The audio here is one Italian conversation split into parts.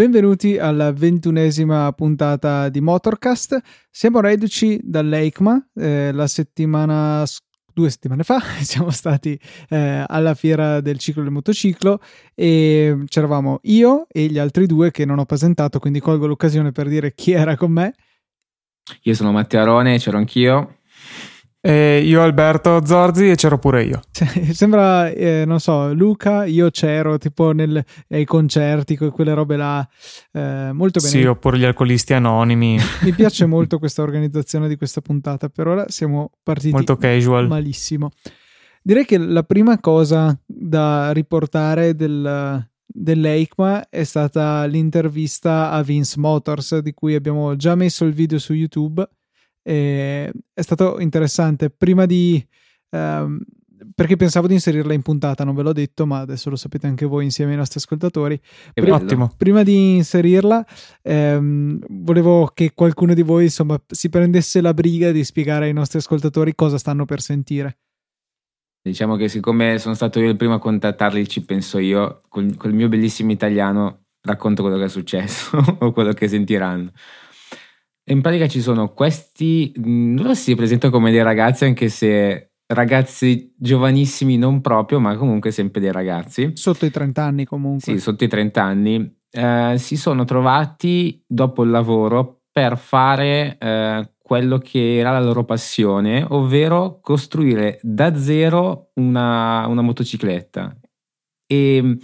Benvenuti alla ventunesima puntata di Motorcast. Siamo reduci dall'EICMA. Eh, la settimana, due settimane fa siamo stati eh, alla fiera del ciclo del motociclo e c'eravamo io e gli altri due che non ho presentato, quindi colgo l'occasione per dire chi era con me. Io sono Matteo Arone, c'ero anch'io. E io Alberto Zorzi e c'ero pure io. Sembra, eh, non so, Luca, io c'ero tipo nel, ai concerti, quelle robe là, eh, molto bene. Sì, oppure gli alcolisti anonimi. Mi piace molto questa organizzazione di questa puntata, per ora siamo partiti molto casual. malissimo. Direi che la prima cosa da riportare del, dell'EICMA è stata l'intervista a Vince Motors, di cui abbiamo già messo il video su YouTube e è stato interessante. Prima di. Um, perché pensavo di inserirla in puntata, non ve l'ho detto, ma adesso lo sapete anche voi insieme ai nostri ascoltatori. Prima, Ottimo. Prima di inserirla, ehm, volevo che qualcuno di voi insomma si prendesse la briga di spiegare ai nostri ascoltatori cosa stanno per sentire. Diciamo che siccome sono stato io il primo a contattarli, ci penso io, col, col mio bellissimo italiano racconto quello che è successo o quello che sentiranno in pratica ci sono questi, loro si presentano come dei ragazzi anche se ragazzi giovanissimi non proprio, ma comunque sempre dei ragazzi. Sotto i 30 anni comunque. Sì, sotto i 30 anni. Eh, si sono trovati dopo il lavoro per fare eh, quello che era la loro passione, ovvero costruire da zero una, una motocicletta. E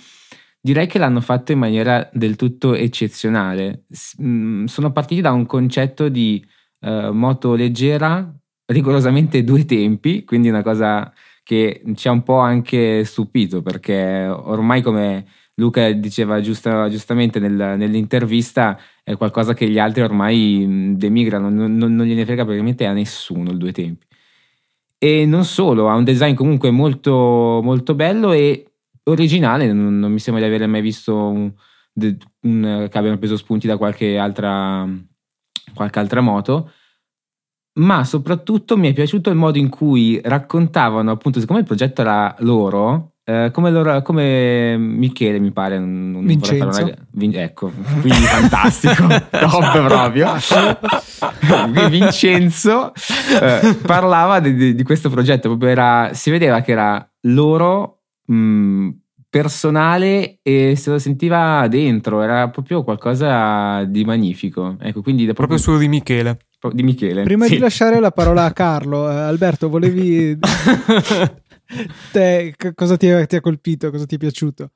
Direi che l'hanno fatto in maniera del tutto eccezionale. Mm, sono partiti da un concetto di uh, moto leggera, rigorosamente due tempi, quindi una cosa che ci ha un po' anche stupito perché ormai come Luca diceva giusta, giustamente nel, nell'intervista è qualcosa che gli altri ormai mm, demigrano, non, non, non gliene frega praticamente a nessuno il due tempi. E non solo, ha un design comunque molto, molto bello e originale, non, non mi sembra di aver mai visto un, un, che abbiano preso spunti da qualche altra, qualche altra moto ma soprattutto mi è piaciuto il modo in cui raccontavano, appunto, siccome il progetto era loro, eh, come, loro, come Michele mi pare, non, Vincenzo. Una, Vin, ecco, quindi fantastico, top proprio. Vincenzo eh, parlava di, di, di, questo progetto, proprio era, si vedeva che era loro mh, mm, personale e se lo sentiva dentro, era proprio qualcosa di magnifico. Ecco, quindi proprio, proprio suo di Michele. Di Michele. Prima sì. di lasciare la parola a Carlo, eh, Alberto, volevi... Te, cosa ti, ti ha colpito? Cosa ti è piaciuto?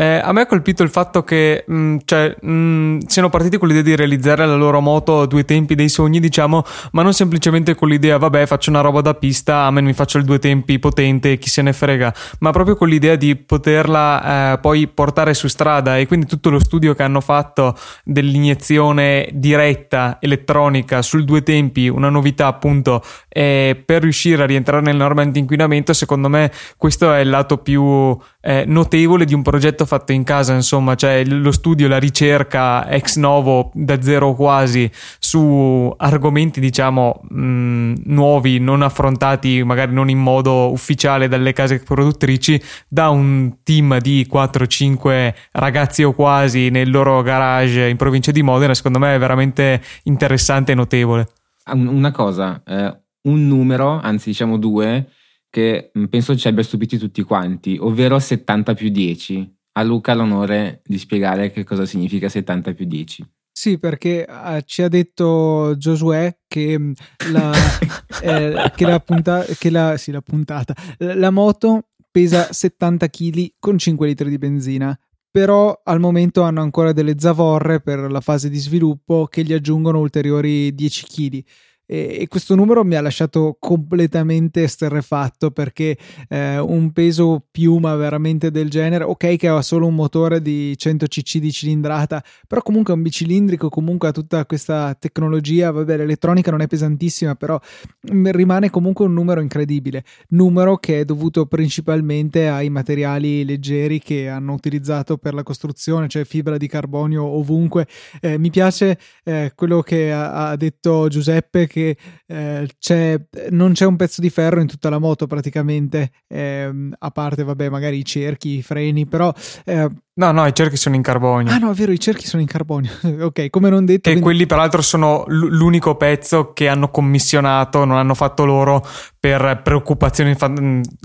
Eh, a me ha colpito il fatto che mh, mm, cioè, mh, mm, siano partiti con l'idea di realizzare la loro moto a due tempi dei sogni, diciamo, ma non semplicemente con l'idea, vabbè, faccio una roba da pista, a me mi faccio il due tempi potente, chi se ne frega, ma proprio con l'idea di poterla eh, poi portare su strada. E quindi tutto lo studio che hanno fatto dell'iniezione diretta elettronica sul due tempi, una novità appunto, eh, per riuscire a rientrare nel norma anti-inquinamento, secondo me questo è il lato più eh, notevole di un progetto fatto in casa, insomma, cioè lo studio, la ricerca ex novo da zero quasi su argomenti, diciamo, mh, nuovi, non affrontati magari non in modo ufficiale dalle case produttrici, da un team di 4-5 ragazzi o quasi nel loro garage in provincia di Modena, secondo me è veramente interessante e notevole. Una cosa, eh, un numero, anzi diciamo due, che penso ci abbia stupiti tutti quanti, ovvero 70 più 10 a Luca l'onore di spiegare che cosa significa 70 più 10. Sì, perché uh, ci ha detto Josué che mm, la, eh, che la, punta- che la, sì, la puntata, la moto pesa 70 kg con 5 litri di benzina, però al momento hanno ancora delle zavorre per la fase di sviluppo che gli aggiungono ulteriori 10 kg e, questo numero mi ha lasciato completamente esterrefatto perché eh, un peso piuma veramente del genere, ok che ha solo un motore di 100 cc di cilindrata, però comunque è un bicilindrico, comunque ha tutta questa tecnologia, vabbè l'elettronica non è pesantissima, però rimane comunque un numero incredibile, numero che è dovuto principalmente ai materiali leggeri che hanno utilizzato per la costruzione, cioè fibra di carbonio ovunque. Eh, mi piace eh, quello che ha, ha detto Giuseppe che che eh, c'è, non c'è un pezzo di ferro in tutta la moto praticamente, eh, a parte vabbè magari i cerchi, i freni, però... Eh, no, no, i cerchi sono in carbonio. Ah no, è vero, i cerchi sono in carbonio. ok, come non detto... E quindi... quelli peraltro sono l'unico pezzo che hanno commissionato, non hanno fatto loro per preoccupazioni.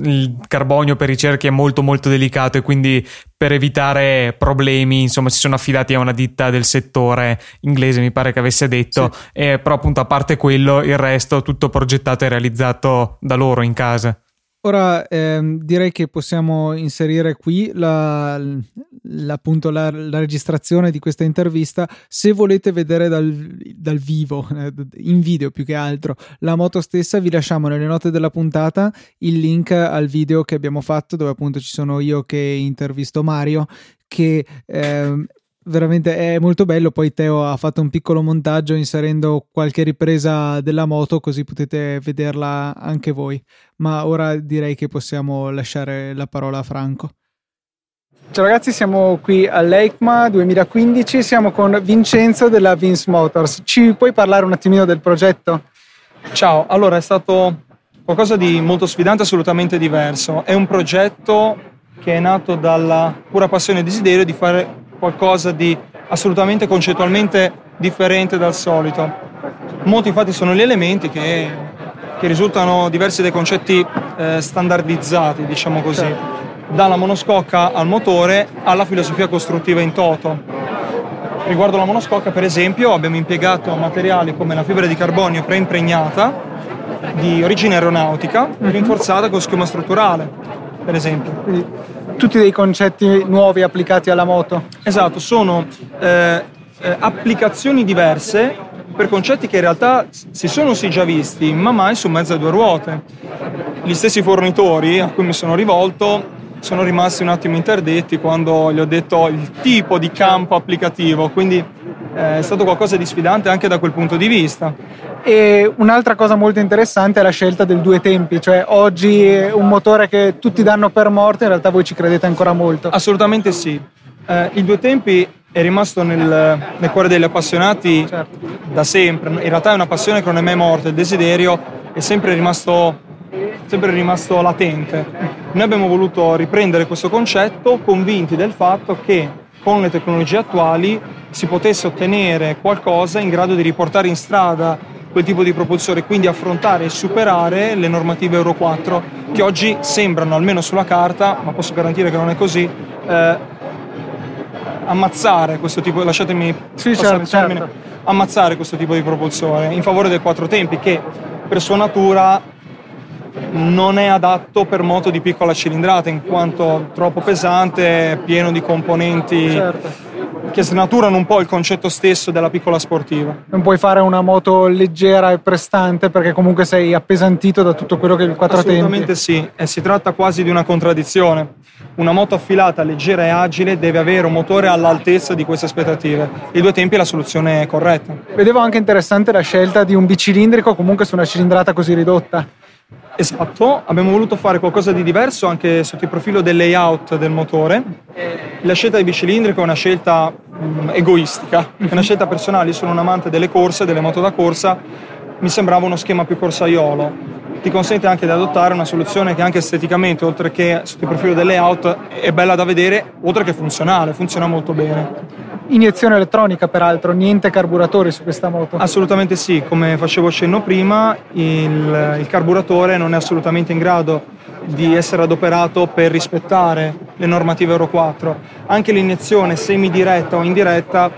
Il carbonio per i cerchi è molto molto delicato e quindi per evitare problemi, insomma, si sono affidati a una ditta del settore inglese, mi pare che avesse detto, sì. e, però appunto a parte quello, il resto tutto progettato e realizzato da loro in casa. Ora ehm, direi che possiamo inserire qui la, appunto, la, la, registrazione di questa intervista. Se volete vedere dal, dal, vivo, eh, in video più che altro, la moto stessa, vi lasciamo nelle note della puntata il link al video che abbiamo fatto, dove appunto ci sono io che intervisto Mario, che ehm, veramente è molto bello. Poi Teo ha fatto un piccolo montaggio inserendo qualche ripresa della moto, così potete vederla anche voi. Ma ora direi che possiamo lasciare la parola a Franco. Ciao ragazzi, siamo qui all'EICMA 2015, siamo con Vincenzo della Vince Motors. Ci puoi parlare un attimino del progetto? Ciao, allora è stato qualcosa di molto sfidante, assolutamente diverso. È un progetto che è nato dalla pura passione e desiderio di fare qualcosa di assolutamente concettualmente differente dal solito. Molti infatti sono gli elementi che, che risultano diversi dai concetti eh, standardizzati, diciamo così, certo. Dalla monoscocca al motore alla filosofia costruttiva in toto. Riguardo la monoscocca, per esempio, abbiamo impiegato materiali come la fibra di carbonio preimpregnata di origine aeronautica, mm-hmm. rinforzata con schema strutturale, per esempio. Quindi tutti dei concetti nuovi applicati alla moto. Esatto, sono eh, eh, applicazioni diverse per concetti che in realtà si sono sì già visti, ma mai su mezzo a due ruote. Gli stessi fornitori a cui mi sono rivolto sono rimasti un attimo interdetti quando gli ho detto il tipo di campo applicativo, quindi eh, è stato qualcosa di sfidante anche da quel punto di vista. E un'altra cosa molto interessante è la scelta del due tempi, cioè oggi un motore che tutti danno per morto, in realtà voi ci credete ancora molto. Assolutamente sì. Eh, il due tempi è rimasto nel, nel cuore degli appassionati certo. da sempre, in realtà è una passione che non è mai morta, il desiderio è sempre rimasto, sempre rimasto latente. Noi abbiamo voluto riprendere questo concetto convinti del fatto che con le tecnologie attuali si potesse ottenere qualcosa in grado di riportare in strada quel tipo di propulsore, quindi affrontare e superare le normative Euro 4 che oggi sembrano, almeno sulla carta, ma posso garantire che non è così, eh, ammazzare questo tipo, lasciatemi sì, certo, termine, certo. ammazzare questo tipo di propulsore in favore del quattro tempi che per sua natura non è adatto per moto di piccola cilindrata in quanto troppo pesante, pieno di componenti certo che snaturano un po' il concetto stesso della piccola sportiva. Non puoi fare una moto leggera e prestante perché comunque sei appesantito da tutto quello che è il quattro Assolutamente tempi. Assolutamente sì, e si tratta quasi di una contraddizione. Una moto affilata, leggera e agile deve avere un motore all'altezza di queste aspettative. I due tempi è la soluzione corretta. Vedevo anche interessante la scelta di un bicilindrico comunque su una cilindrata così ridotta. Esatto, abbiamo voluto fare qualcosa di diverso anche sotto il profilo del layout del motore. La scelta di bicilindrico è una scelta mm, egoistica, è una scelta personale. Io sono un amante delle corse, delle moto da corsa, mi sembrava uno schema più corsaiolo. Ti consente anche di adottare una soluzione che anche esteticamente, oltre che sotto il profilo del layout, è bella da vedere, oltre che funzionale, funziona molto bene iniezione elettronica peraltro, niente carburatori su questa moto. Assolutamente sì, come facevo cenno prima, il, il carburatore non è assolutamente in grado di essere adoperato per rispettare le normative Euro 4. Anche l'iniezione semidiretta o indiretta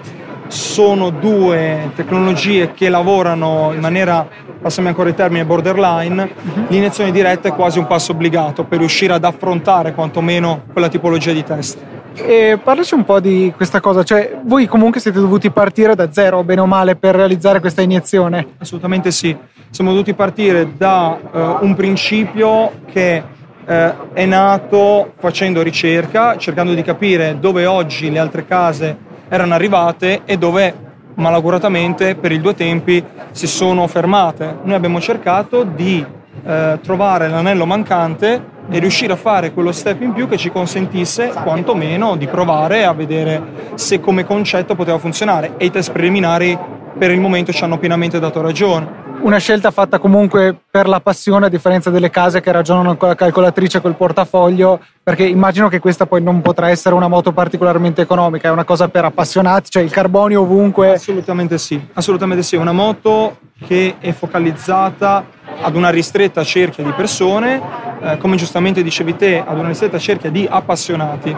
sono due tecnologie che lavorano in maniera, passami ancora il termine, borderline. Uh-huh. L'iniezione diretta è quasi un passo obbligato per riuscire ad affrontare quantomeno quella tipologia di test. E parlaci un po' di questa cosa, cioè voi comunque siete dovuti partire da zero, bene o male, per realizzare questa iniezione? Assolutamente sì. siamo dovuti partire da uh, un principio che uh, è nato facendo ricerca, cercando di capire dove oggi le altre case erano arrivate e dove malauguratamente per i due tempi si sono fermate. Noi abbiamo cercato di uh, trovare l'anello mancante e riuscire a fare quello step in più che ci consentisse quantomeno di provare a vedere se come concetto poteva funzionare e i test preliminari per il momento ci hanno pienamente dato ragione. Una scelta fatta comunque per la passione, a differenza delle case che ragionano con la calcolatrice col portafoglio, perché immagino che questa poi non potrà essere una moto particolarmente economica, è una cosa per appassionati, cioè il carbonio ovunque. Assolutamente sì, assolutamente sì, è una moto che è focalizzata ad una ristretta cerchia di persone, eh, come giustamente dicevi te, ad una ristretta cerchia di appassionati.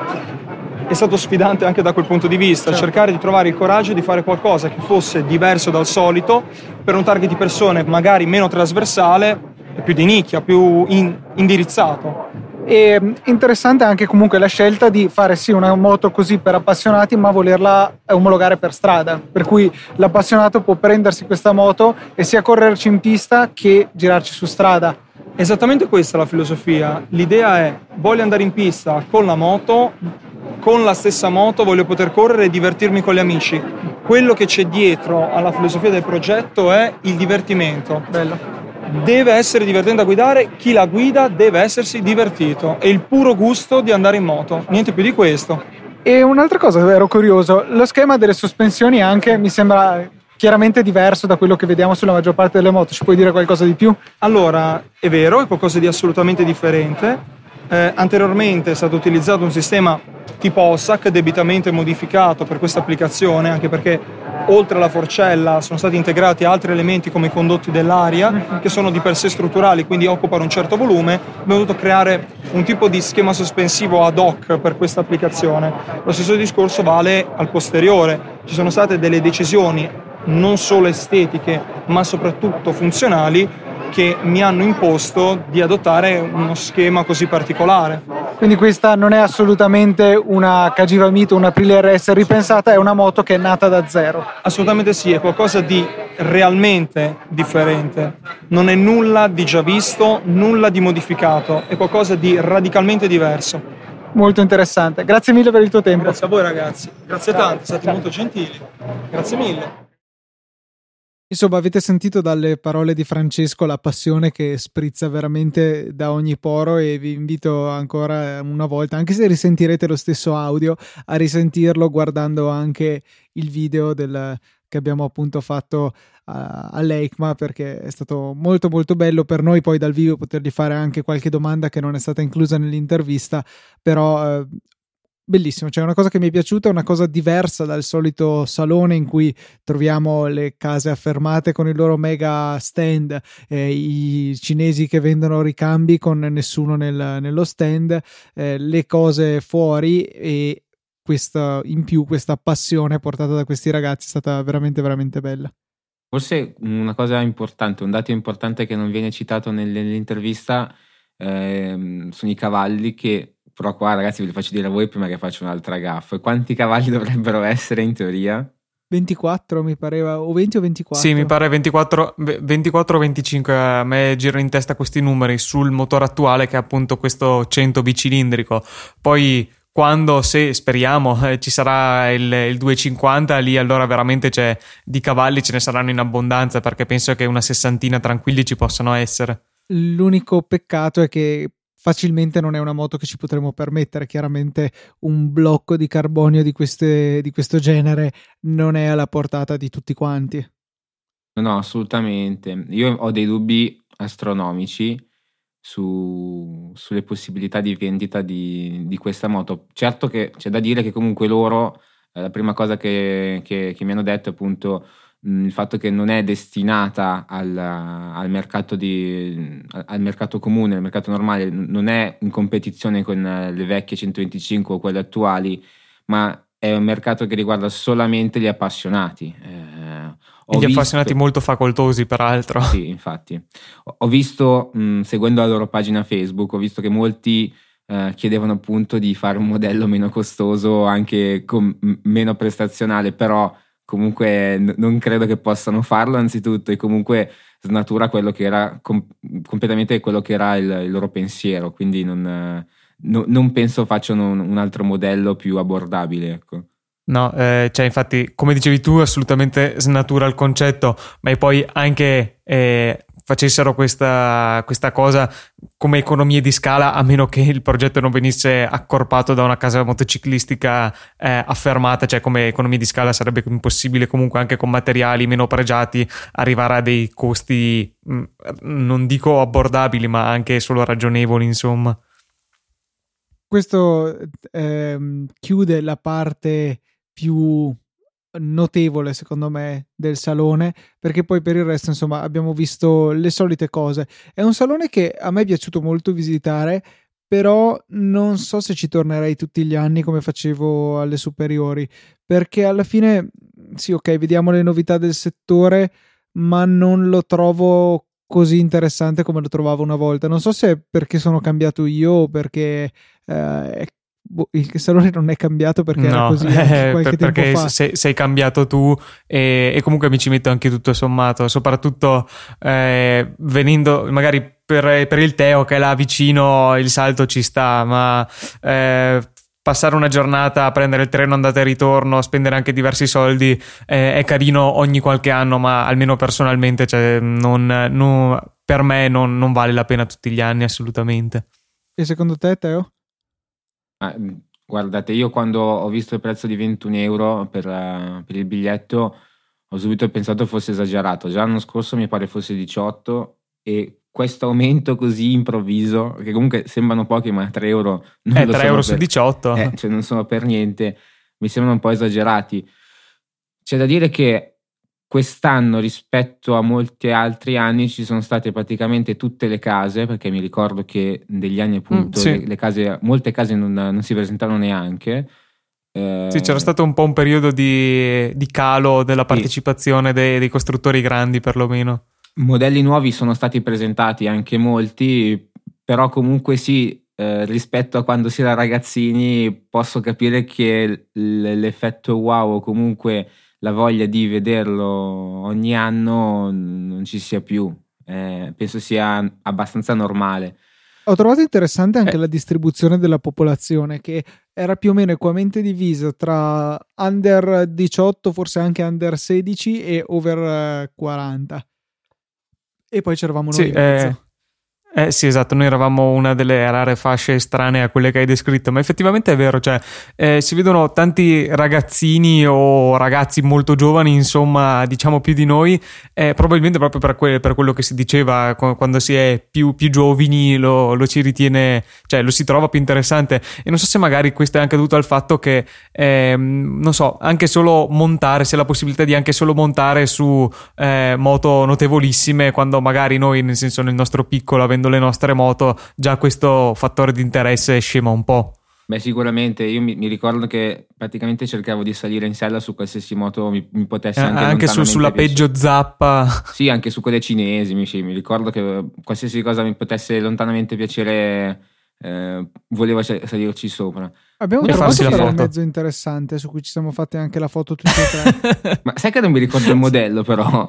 È stato sfidante anche da quel punto di vista, certo. cercare di trovare il coraggio di fare qualcosa che fosse diverso dal solito per un target di persone magari meno trasversale, più di nicchia, più in, indirizzato. E mm, interessante anche comunque la scelta di fare sì una moto così per appassionati, ma volerla omologare per strada. Per cui l'appassionato può prendersi questa moto e sia correrci in pista che girarci su strada. Esattamente questa è la filosofia. L'idea è voglio andare in pista con la moto, con la stessa moto voglio poter correre e divertirmi con gli amici. Quello che c'è dietro alla filosofia del progetto è il divertimento. Bello deve essere divertente da guidare, chi la guida deve essersi divertito e il puro gusto di andare in moto, niente più di questo. E un'altra cosa, ero curioso, lo schema delle sospensioni anche mi sembra chiaramente diverso da quello che vediamo sulla maggior parte delle moto, ci puoi dire qualcosa di più? Allora, è vero, è qualcosa di assolutamente differente. Eh, anteriormente è stato utilizzato un sistema tipo OSAC debitamente modificato per questa applicazione, anche perché oltre alla forcella sono stati integrati altri elementi come i condotti dell'aria mhm. che sono di per sé strutturali, quindi occupano un certo volume. Abbiamo dovuto creare un tipo di schema sospensivo ad hoc per questa applicazione. Lo stesso discorso vale al posteriore. Ci sono state delle decisioni non solo estetiche, ma soprattutto funzionali che mi hanno imposto di adottare uno schema così particolare. Quindi questa non è assolutamente una Cagiva Mito, una Aprilia RS ripensata, è una moto che è nata da zero. Assolutamente sì, è qualcosa di realmente differente. Non è nulla di già visto, nulla di modificato, è qualcosa di radicalmente diverso. Molto interessante. Grazie mille per il tuo tempo. Grazie a voi ragazzi, grazie tanto, siete molto gentili. Grazie mille. Insomma, avete sentito dalle parole di Francesco la passione che sprizza veramente da ogni poro e vi invito ancora una volta, anche se risentirete lo stesso audio, a risentirlo guardando anche il video del, che abbiamo appunto fatto a, all'EICMA perché è stato molto molto bello per noi poi dal vivo potergli fare anche qualche domanda che non è stata inclusa nell'intervista, però eh, bellissimo, cioè una cosa che mi è piaciuta, una cosa diversa dal solito salone in cui troviamo le case affermate con il loro mega stand, eh, i cinesi che vendono ricambi con nessuno nel, nello stand, eh, le cose fuori e questa in più questa passione portata da questi ragazzi è stata veramente veramente bella. Forse una cosa importante, un dato importante che non viene citato nell'intervista eh, sono i cavalli che però qua ragazzi ve li faccio dire a voi prima che faccio un'altra gaffa. Quanti cavalli dovrebbero essere in teoria? 24 mi pareva, o 20 o 24? Sì, mi pare 24, 24 o 25. A me girano in testa questi numeri sul motore attuale che è appunto questo 100 bicilindrico. Poi quando, se speriamo, eh, ci sarà il, il, 250, lì allora veramente c'è di cavalli ce ne saranno in abbondanza perché penso che una sessantina tranquilli ci possano essere. L'unico peccato è che facilmente non è una moto che ci potremmo permettere. Chiaramente un blocco di carbonio di, queste, di questo genere non è alla portata di tutti quanti. No, assolutamente. Io ho dei dubbi astronomici su, sulle possibilità di vendita di, di, questa moto. Certo che c'è da dire che comunque loro, eh, la prima cosa che, che, che mi hanno detto è appunto il fatto che non è destinata al, al, mercato di, al, mercato comune, al mercato normale, non è in competizione con le vecchie 125 o quelle attuali, ma è un mercato che riguarda solamente gli appassionati. Eh, gli visto, appassionati molto facoltosi, peraltro. Sì, infatti. Ho visto, mh, seguendo la loro pagina Facebook, ho visto che molti eh, chiedevano appunto di fare un modello meno costoso, anche con, meno prestazionale, però comunque n- non credo che possano farlo anzitutto e comunque snatura quello che era com- completamente quello che era il, il loro pensiero, quindi non, no, non penso facciano un, un, altro modello più abbordabile. Ecco. No, eh, cioè infatti, come dicevi tu, assolutamente snatura il concetto, ma poi anche eh, facessero questa, questa, cosa come economie di scala, a meno che il progetto non venisse accorpato da una casa motociclistica eh, affermata, cioè come economie di scala sarebbe impossibile comunque anche con materiali meno pregiati arrivare a dei costi, mh, mm, non dico abbordabili, ma anche solo ragionevoli, insomma. Questo ehm, chiude la parte più notevole secondo me del salone perché poi per il resto insomma abbiamo visto le solite cose. È un salone che a me è piaciuto molto visitare però non so se ci tornerei tutti gli anni come facevo alle superiori perché alla fine sì ok vediamo le novità del settore ma non lo trovo così interessante come lo trovavo una volta. Non so se è perché sono cambiato io o perché eh, boh, il salone non è cambiato perché no, era così eh, per, perché sei, sei, cambiato tu e, e, comunque mi ci metto anche tutto sommato soprattutto eh, venendo magari per, per, il Teo che è là vicino il salto ci sta ma eh, passare una giornata a prendere il treno andata e ritorno, spendere anche diversi soldi, eh, è carino ogni qualche anno, ma almeno personalmente cioè, non, non, per me non, non, vale la pena tutti gli anni assolutamente. E secondo te, Teo? Ah, guardate, io quando ho visto il prezzo di 21 euro per, uh, per il biglietto ho subito pensato fosse esagerato. Già l'anno scorso mi pare fosse 18 e questo aumento così improvviso, che comunque sembrano pochi, ma 3 euro non eh, 3 euro per, su 18. Eh, cioè non sono per niente, mi sembrano un po' esagerati. C'è da dire che Quest'anno rispetto a molti altri anni ci sono state praticamente tutte le case, perché mi ricordo che negli anni appunto mm, sì. le, le, case, molte case non, non si presentavano neanche. Eh, sì, c'era stato un po' un periodo di, di calo della partecipazione sì. dei, dei costruttori grandi perlomeno. Modelli nuovi sono stati presentati anche molti, però comunque sì, eh, rispetto a quando si era ragazzini posso capire che l'effetto wow o comunque la voglia di vederlo ogni anno non ci sia più. Eh, penso sia abbastanza normale. Ho trovato interessante anche eh. la distribuzione della popolazione che era più o meno equamente divisa tra under 18, forse anche under 16 e over 40. E poi c'eravamo noi. Sì, eh, eh sì, esatto, noi eravamo una delle rare fasce strane a quelle che hai descritto, ma effettivamente è vero, cioè eh, si vedono tanti ragazzini o ragazzi molto giovani, insomma, diciamo più di noi, eh, probabilmente proprio per, que- per, quello che si diceva quando si è più, più giovani lo, lo, ci ritiene, cioè lo si trova più interessante. E non so se magari questo è anche dovuto al fatto che, ehm, non so, anche solo montare, se la possibilità di anche solo montare su eh, moto notevolissime, quando magari noi, nel senso nel nostro piccolo, avendo avendo le nostre moto, già questo fattore di interesse scema un po'. Beh, sicuramente. Io mi, mi, ricordo che praticamente cercavo di salire in sella su qualsiasi moto mi, mi potesse anche. Eh, anche su, sulla peggio zappa. Sì, anche su quelle cinesi. Mi, sì, mi ricordo che qualsiasi cosa mi potesse lontanamente piacere, eh, volevo salirci sopra. Abbiamo Vuoi trovato un mezzo interessante su cui ci siamo fatti anche la foto tutti e tre. Ma sai che non mi ricordo il modello, però.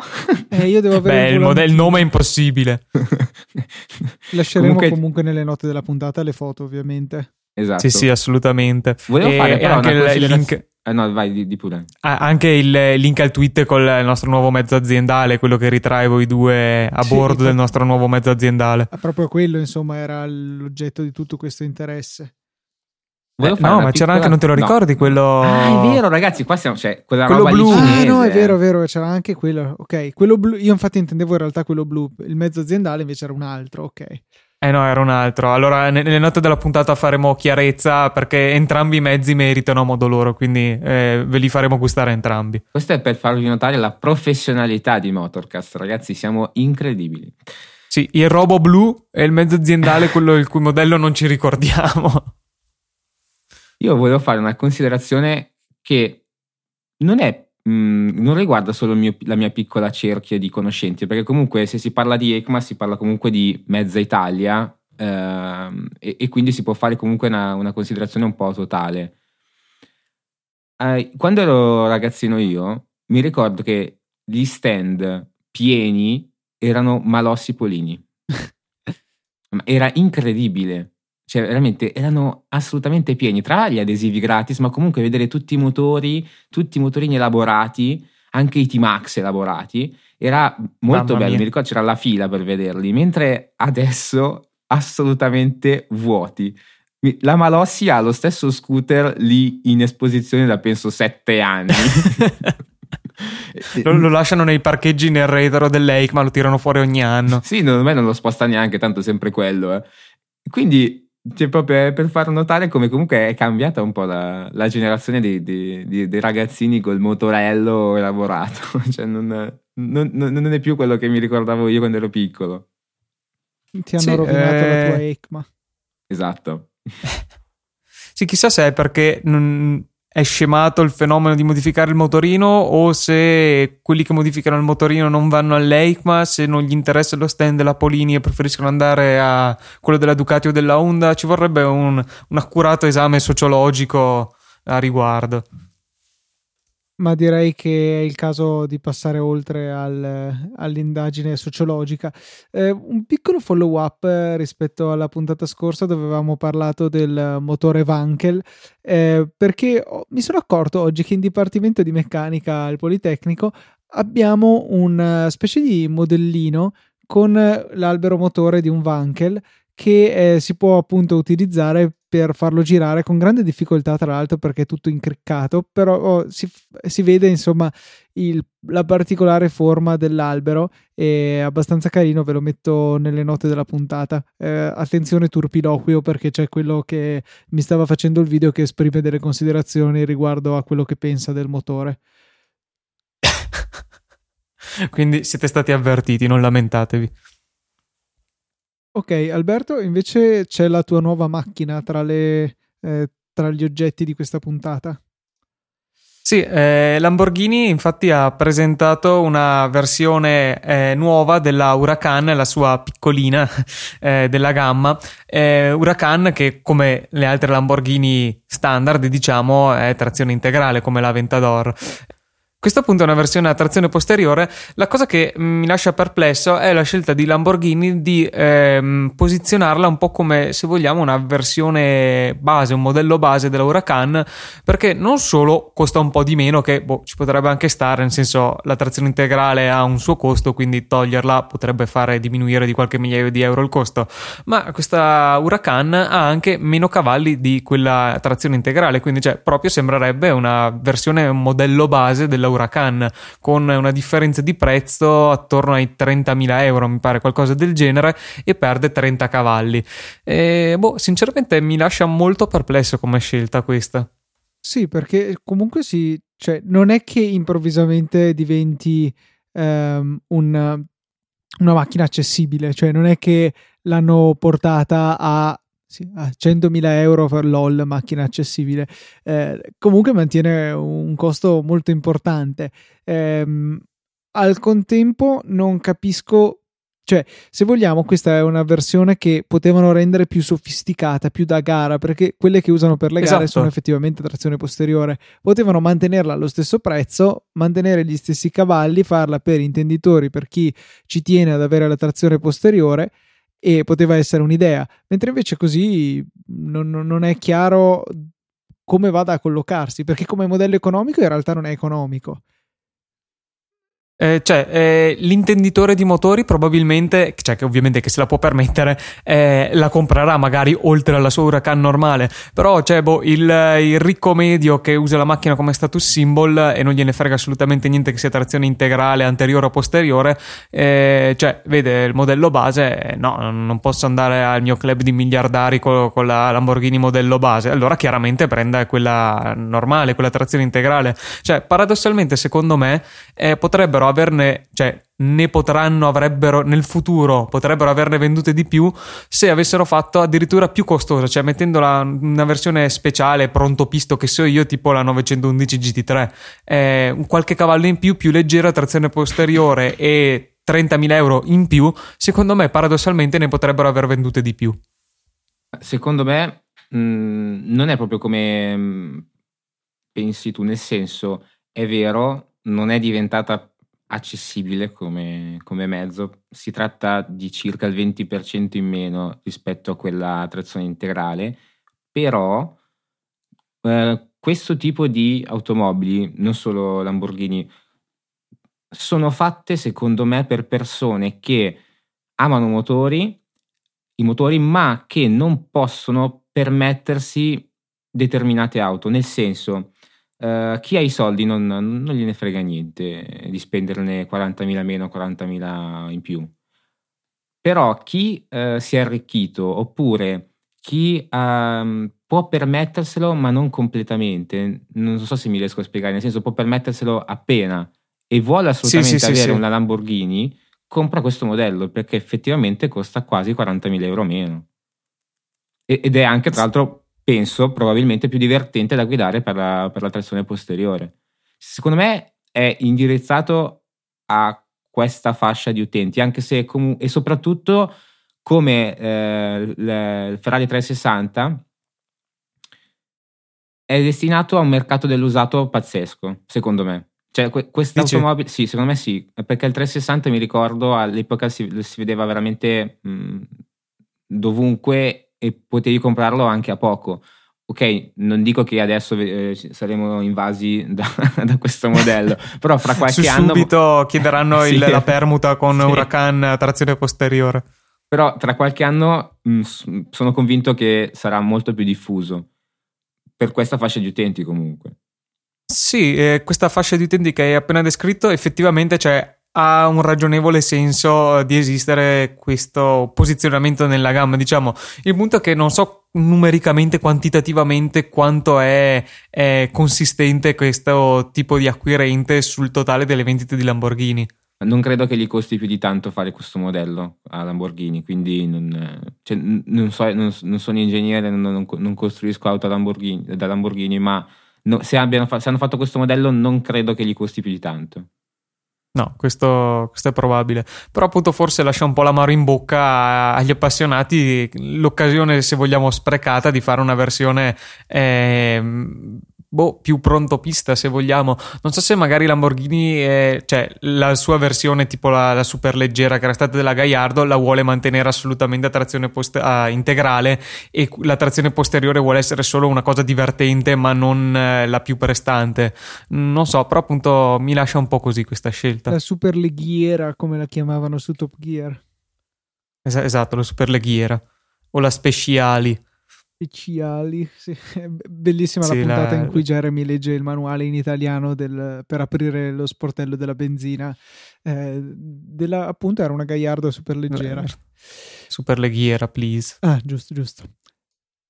eh, io devo avere Beh, il, modello, il nome è impossibile. Lasceremo comunque... comunque nelle note della puntata le foto, ovviamente. Esatto. Sì, sì, assolutamente. Volevo e fare però anche il link. Eh no, vai, di, di pure. Ah, anche il link al tweet con il nostro nuovo mezzo aziendale, quello che ritrae voi due a sì, bordo del nostro nuovo mezzo aziendale. Ah, proprio quello, insomma, era l'oggetto di tutto questo interesse. Eh, no, ma c'era anche, non te lo ricordi no. quello. Ah, è vero, ragazzi. Qua siamo, cioè, quella quello roba blu. Ah, no, è vero, è vero, c'era anche quello. Ok, quello blu. Io, infatti, intendevo in realtà quello blu. Il mezzo aziendale invece era un altro. Ok. Eh no, era un altro. Allora, nelle note della puntata faremo chiarezza perché entrambi i mezzi meritano a modo loro, quindi eh, ve li faremo gustare entrambi. Questo è per farvi notare la professionalità di Motorcast, ragazzi, siamo incredibili. Sì, il robo blu è il mezzo aziendale, quello il cui modello non ci ricordiamo. Io volevo fare una considerazione che non è Mm, non riguarda solo mio, la mia piccola cerchia di conoscenti, perché comunque se si parla di ECMA si parla comunque di mezza Italia ehm, e, e, quindi si può fare comunque una, una considerazione un po' totale. Eh, quando ero ragazzino io, mi ricordo che gli stand pieni erano malossi polini. Era incredibile. Cioè, veramente erano assolutamente pieni. Tra gli adesivi gratis, ma comunque vedere tutti i motori, tutti i motorini elaborati, anche i T-Max elaborati, era molto Mamma bello. Mia. Mi ricordo c'era la fila per vederli, mentre adesso assolutamente vuoti. La Malossi ha lo stesso scooter lì in esposizione da penso sette anni. lo, lo, lasciano nei parcheggi nel retro del Lake, ma lo tirano fuori ogni anno. Sì, secondo me non lo sposta neanche, tanto sempre quello. Eh. Quindi, cioè, proprio per far notare come comunque è cambiata un po' la, la generazione dei, dei, dei, ragazzini col motorello elaborato. cioè, non, non, non, è più quello che mi ricordavo io quando ero piccolo. Ti hanno sì, rovinato eh... la tua ECMA. Esatto. sì, chissà se è perché non è scemato il fenomeno di modificare il motorino o se quelli che modificano il motorino non vanno all'EICMA, se non gli interessa lo stand della Polini e preferiscono andare a quello della Ducati o della Honda, ci vorrebbe un, un accurato esame sociologico a riguardo ma direi che è il caso di passare oltre al, all'indagine sociologica. Eh, un piccolo follow up rispetto alla puntata scorsa dove avevamo parlato del motore Wankel, eh, perché mi sono accorto oggi che in Dipartimento di Meccanica al Politecnico abbiamo una specie di modellino con l'albero motore di un Wankel che eh, si può appunto utilizzare per farlo girare con grande difficoltà, tra l'altro, perché è tutto incriccato, però oh, si, si, vede insomma il, la particolare forma dell'albero. È abbastanza carino, ve lo metto nelle note della puntata. Eh, attenzione, turpiloquio, perché c'è quello che mi stava facendo il video che esprime delle considerazioni riguardo a quello che pensa del motore. Quindi siete stati avvertiti, non lamentatevi. Ok, Alberto, invece c'è la tua nuova macchina tra, le, eh, tra gli oggetti di questa puntata. Sì, eh, Lamborghini infatti ha presentato una versione eh, nuova della Huracan, la sua piccolina eh, della gamma. Eh, Huracan che come le altre Lamborghini standard diciamo è trazione integrale come la Ventador. Questo appunto è una versione a trazione posteriore. La cosa che mi lascia perplesso è la scelta di Lamborghini di ehm, posizionarla un po' come, se vogliamo, una versione base, un modello base della Huracan, perché non solo costa un po' di meno, che boh, ci potrebbe anche stare, nel senso la trazione integrale ha un suo costo, quindi toglierla potrebbe fare diminuire di qualche migliaio di euro il costo, ma questa Huracan ha anche meno cavalli di quella trazione integrale, quindi cioè, proprio sembrerebbe una versione, un modello base della Huracan con una differenza di prezzo attorno ai 30.000 euro, mi pare qualcosa del genere, e perde 30 cavalli. E, boh, sinceramente mi lascia molto perplesso come scelta questa. Sì, perché comunque sì, cioè, non è che improvvisamente diventi um, un, una macchina accessibile, cioè non è che l'hanno portata a sì, a 100.000 euro per LOL, macchina accessibile. Eh, comunque mantiene un costo molto importante. Eh, al contempo non capisco, cioè se vogliamo questa è una versione che potevano rendere più sofisticata, più da gara, perché quelle che usano per le gare esatto. sono effettivamente trazione posteriore. Potevano mantenerla allo stesso prezzo, mantenere gli stessi cavalli, farla per intenditori, per chi ci tiene ad avere la trazione posteriore e poteva essere un'idea, mentre invece così non, non è chiaro come vada a collocarsi, perché come modello economico in realtà non è economico. Eh, cioè, eh, l'intenditore di motori probabilmente, cioè che ovviamente che se la può permettere, eh, la comprerà magari oltre alla sua Huracan normale. Però, cioè, boh, il, il, ricco medio che usa la macchina come status symbol e non gliene frega assolutamente niente che sia trazione integrale, anteriore o posteriore, eh, cioè, vede il modello base, no, non posso andare al mio club di miliardari con, con la Lamborghini modello base. Allora, chiaramente prenda quella normale, quella trazione integrale. Cioè, paradossalmente, secondo me, eh, averne, cioè ne potranno, avrebbero nel futuro, potrebbero averne vendute di più se avessero fatto addirittura più costosa, cioè mettendola una versione speciale, pronto pisto che so io, tipo la 911 GT3, eh, qualche cavallo in più, più leggera, trazione posteriore e 30.000 euro in più, secondo me paradossalmente ne potrebbero aver vendute di più. Secondo me mh, mm, non è proprio come mh, mm, pensi tu, nel senso è vero, non è diventata accessibile come, come, mezzo. Si tratta di circa il 20% in meno rispetto a quella trazione integrale, però eh, questo tipo di automobili, non solo Lamborghini, sono fatte secondo me per persone che amano motori, i motori, ma che non possono permettersi determinate auto, nel senso Uh, chi ha i soldi non, non, gliene frega niente di spenderne 40.000 meno, 40.000 in più. Però chi uh, si è arricchito oppure chi uh, può permetterselo ma non completamente, non so se mi riesco a spiegare, nel senso può permetterselo appena e vuole assolutamente sì, sì, avere sì, una Lamborghini, compra questo modello perché effettivamente costa quasi 40.000 euro meno. ed è anche tra l'altro penso probabilmente più divertente da guidare per la, per la trazione posteriore. Secondo me è indirizzato a questa fascia di utenti, anche se com- e soprattutto come eh, il Ferrari 360 è destinato a un mercato dell'usato pazzesco, secondo me. Cioè, que- questa automobile, sì, secondo me sì, perché il 360 mi ricordo all'epoca si, si vedeva veramente mh, dovunque e potevi comprarlo anche a poco. Ok, non dico che adesso eh, saremo invasi da, da, questo modello, però fra qualche Su anno... Subito chiederanno sì. il, la permuta con sì. Huracan trazione posteriore. Però tra qualche anno mh, mm, sono convinto che sarà molto più diffuso per questa fascia di utenti comunque. Sì, eh, questa fascia di utenti che hai appena descritto effettivamente c'è ha un ragionevole senso di esistere questo posizionamento nella gamma. Diciamo, il punto è che non so numericamente, quantitativamente quanto è, è consistente questo tipo di acquirente sul totale delle vendite di Lamborghini. Non credo che gli costi più di tanto fare questo modello a Lamborghini, quindi non, cioè, non, so, non, non sono ingegnere, non, costruisco auto Lamborghini, da Lamborghini, ma se, abbiano, se hanno fatto questo modello non credo che gli costi più di tanto. No, questo, questo, è probabile. Però appunto forse lascia un po' l'amaro in bocca agli appassionati l'occasione, se vogliamo, sprecata di fare una versione eh, boh, più pronto pista se vogliamo. Non so se magari Lamborghini, è, cioè la sua versione tipo la, la super leggera che era stata della Gallardo, la vuole mantenere assolutamente a trazione post- a integrale e la trazione posteriore vuole essere solo una cosa divertente ma non eh, la più prestante. Non so, però appunto mi lascia un po' così questa scelta. La super leghiera come la chiamavano su Top Gear. Es- esatto, la super leghiera o la speciali speciali. Sì. Bellissima sì, la puntata la... in cui Jeremy legge il manuale in italiano del, per aprire lo sportello della benzina. Eh, della, appunto era una Gaiardo super leggera. Super leghiera, please. Ah, giusto, giusto.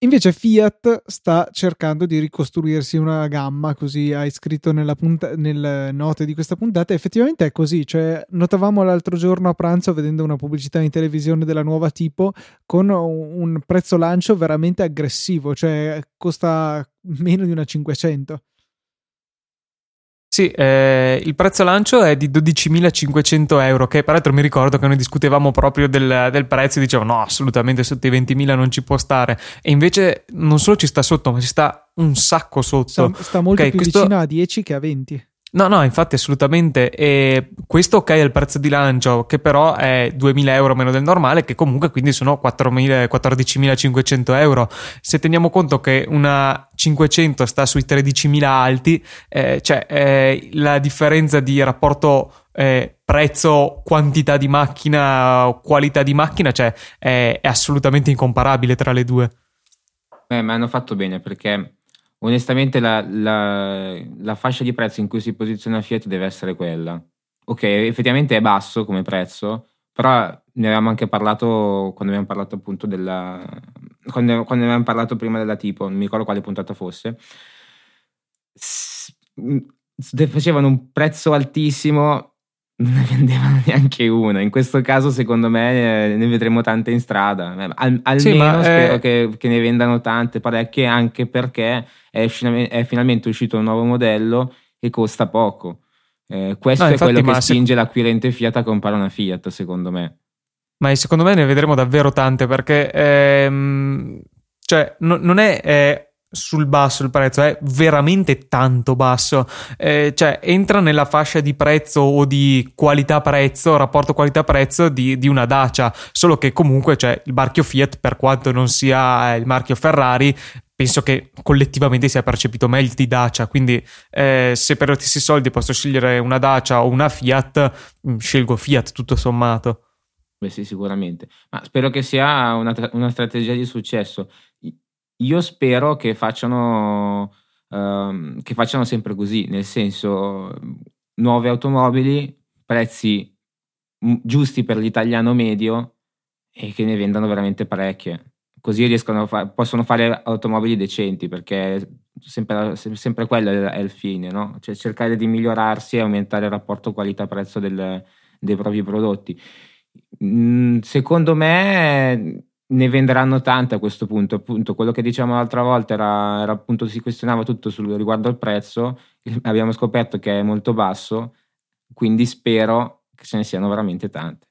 Invece Fiat sta cercando di ricostruirsi una gamma, così hai scritto nella punta- nelle note di questa puntata. Effettivamente è così, cioè notavamo l'altro giorno a pranzo vedendo una pubblicità in televisione della nuova tipo con un prezzo lancio veramente aggressivo, cioè costa meno di una 500. Sì, eh, il prezzo lancio è di 12.500 euro, che peraltro mi ricordo che noi discutevamo proprio del, del prezzo e dicevamo no, assolutamente sotto i 20.000 non ci può stare. E invece non solo ci sta sotto, ma ci sta un sacco sotto. Sta, sta molto okay, più questo... vicino a 10 che a 20. No, no, infatti assolutamente. E questo ok è il prezzo di lancio, che però è 2.000 euro meno del normale, che comunque quindi sono 14.500 euro. Se teniamo conto che una 500 sta sui 13.000 alti, eh, cioè eh, la differenza di rapporto eh, prezzo, quantità di macchina, qualità di macchina, cioè è, è assolutamente incomparabile tra le due. Beh, ma hanno fatto bene perché onestamente la, la, la, fascia di prezzo in cui si posiziona Fiat deve essere quella. Ok, effettivamente è basso come prezzo, però ne avevamo anche parlato quando abbiamo parlato appunto della... quando, quando avevamo parlato prima della tipo, non mi ricordo quale puntata fosse. S- facevano un prezzo altissimo non ne vendevano neanche una. In questo caso, secondo me, eh, ne vedremo tante in strada. Al, almeno sì, spero è... che, che, ne vendano tante parecchie, anche perché è, è, finalmente uscito un nuovo modello e costa poco. Eh, questo no, è quello che spinge se... l'acquirente Fiat a comprare una Fiat, secondo me. Ma secondo me ne vedremo davvero tante perché ehm, cioè, no, non è eh, sul basso il prezzo, è veramente tanto basso, eh, cioè entra nella fascia di prezzo o di qualità-prezzo, rapporto qualità-prezzo di, di, una Dacia, solo che comunque cioè, il marchio Fiat, per quanto non sia il marchio Ferrari, penso che collettivamente sia percepito meglio di Dacia, quindi eh, se per gli stessi soldi posso scegliere una Dacia o una Fiat, mm, scelgo Fiat tutto sommato. Beh sì, sicuramente, ma spero che sia una, una strategia di successo io spero che facciano, uh, che facciano sempre così, nel senso nuove automobili, prezzi giusti per l'italiano medio e che ne vendano veramente parecchie. Così riescono a fa- possono fare automobili decenti perché sempre, sempre quello è il fine, no? cioè cercare di migliorarsi e aumentare il rapporto qualità-prezzo del, dei propri prodotti. Mm, secondo me ne venderanno tante a questo punto. Appunto, quello che dicevamo l'altra volta era, era appunto si questionava tutto sul, riguardo al prezzo. Abbiamo scoperto che è molto basso, quindi spero che ce ne siano veramente tante.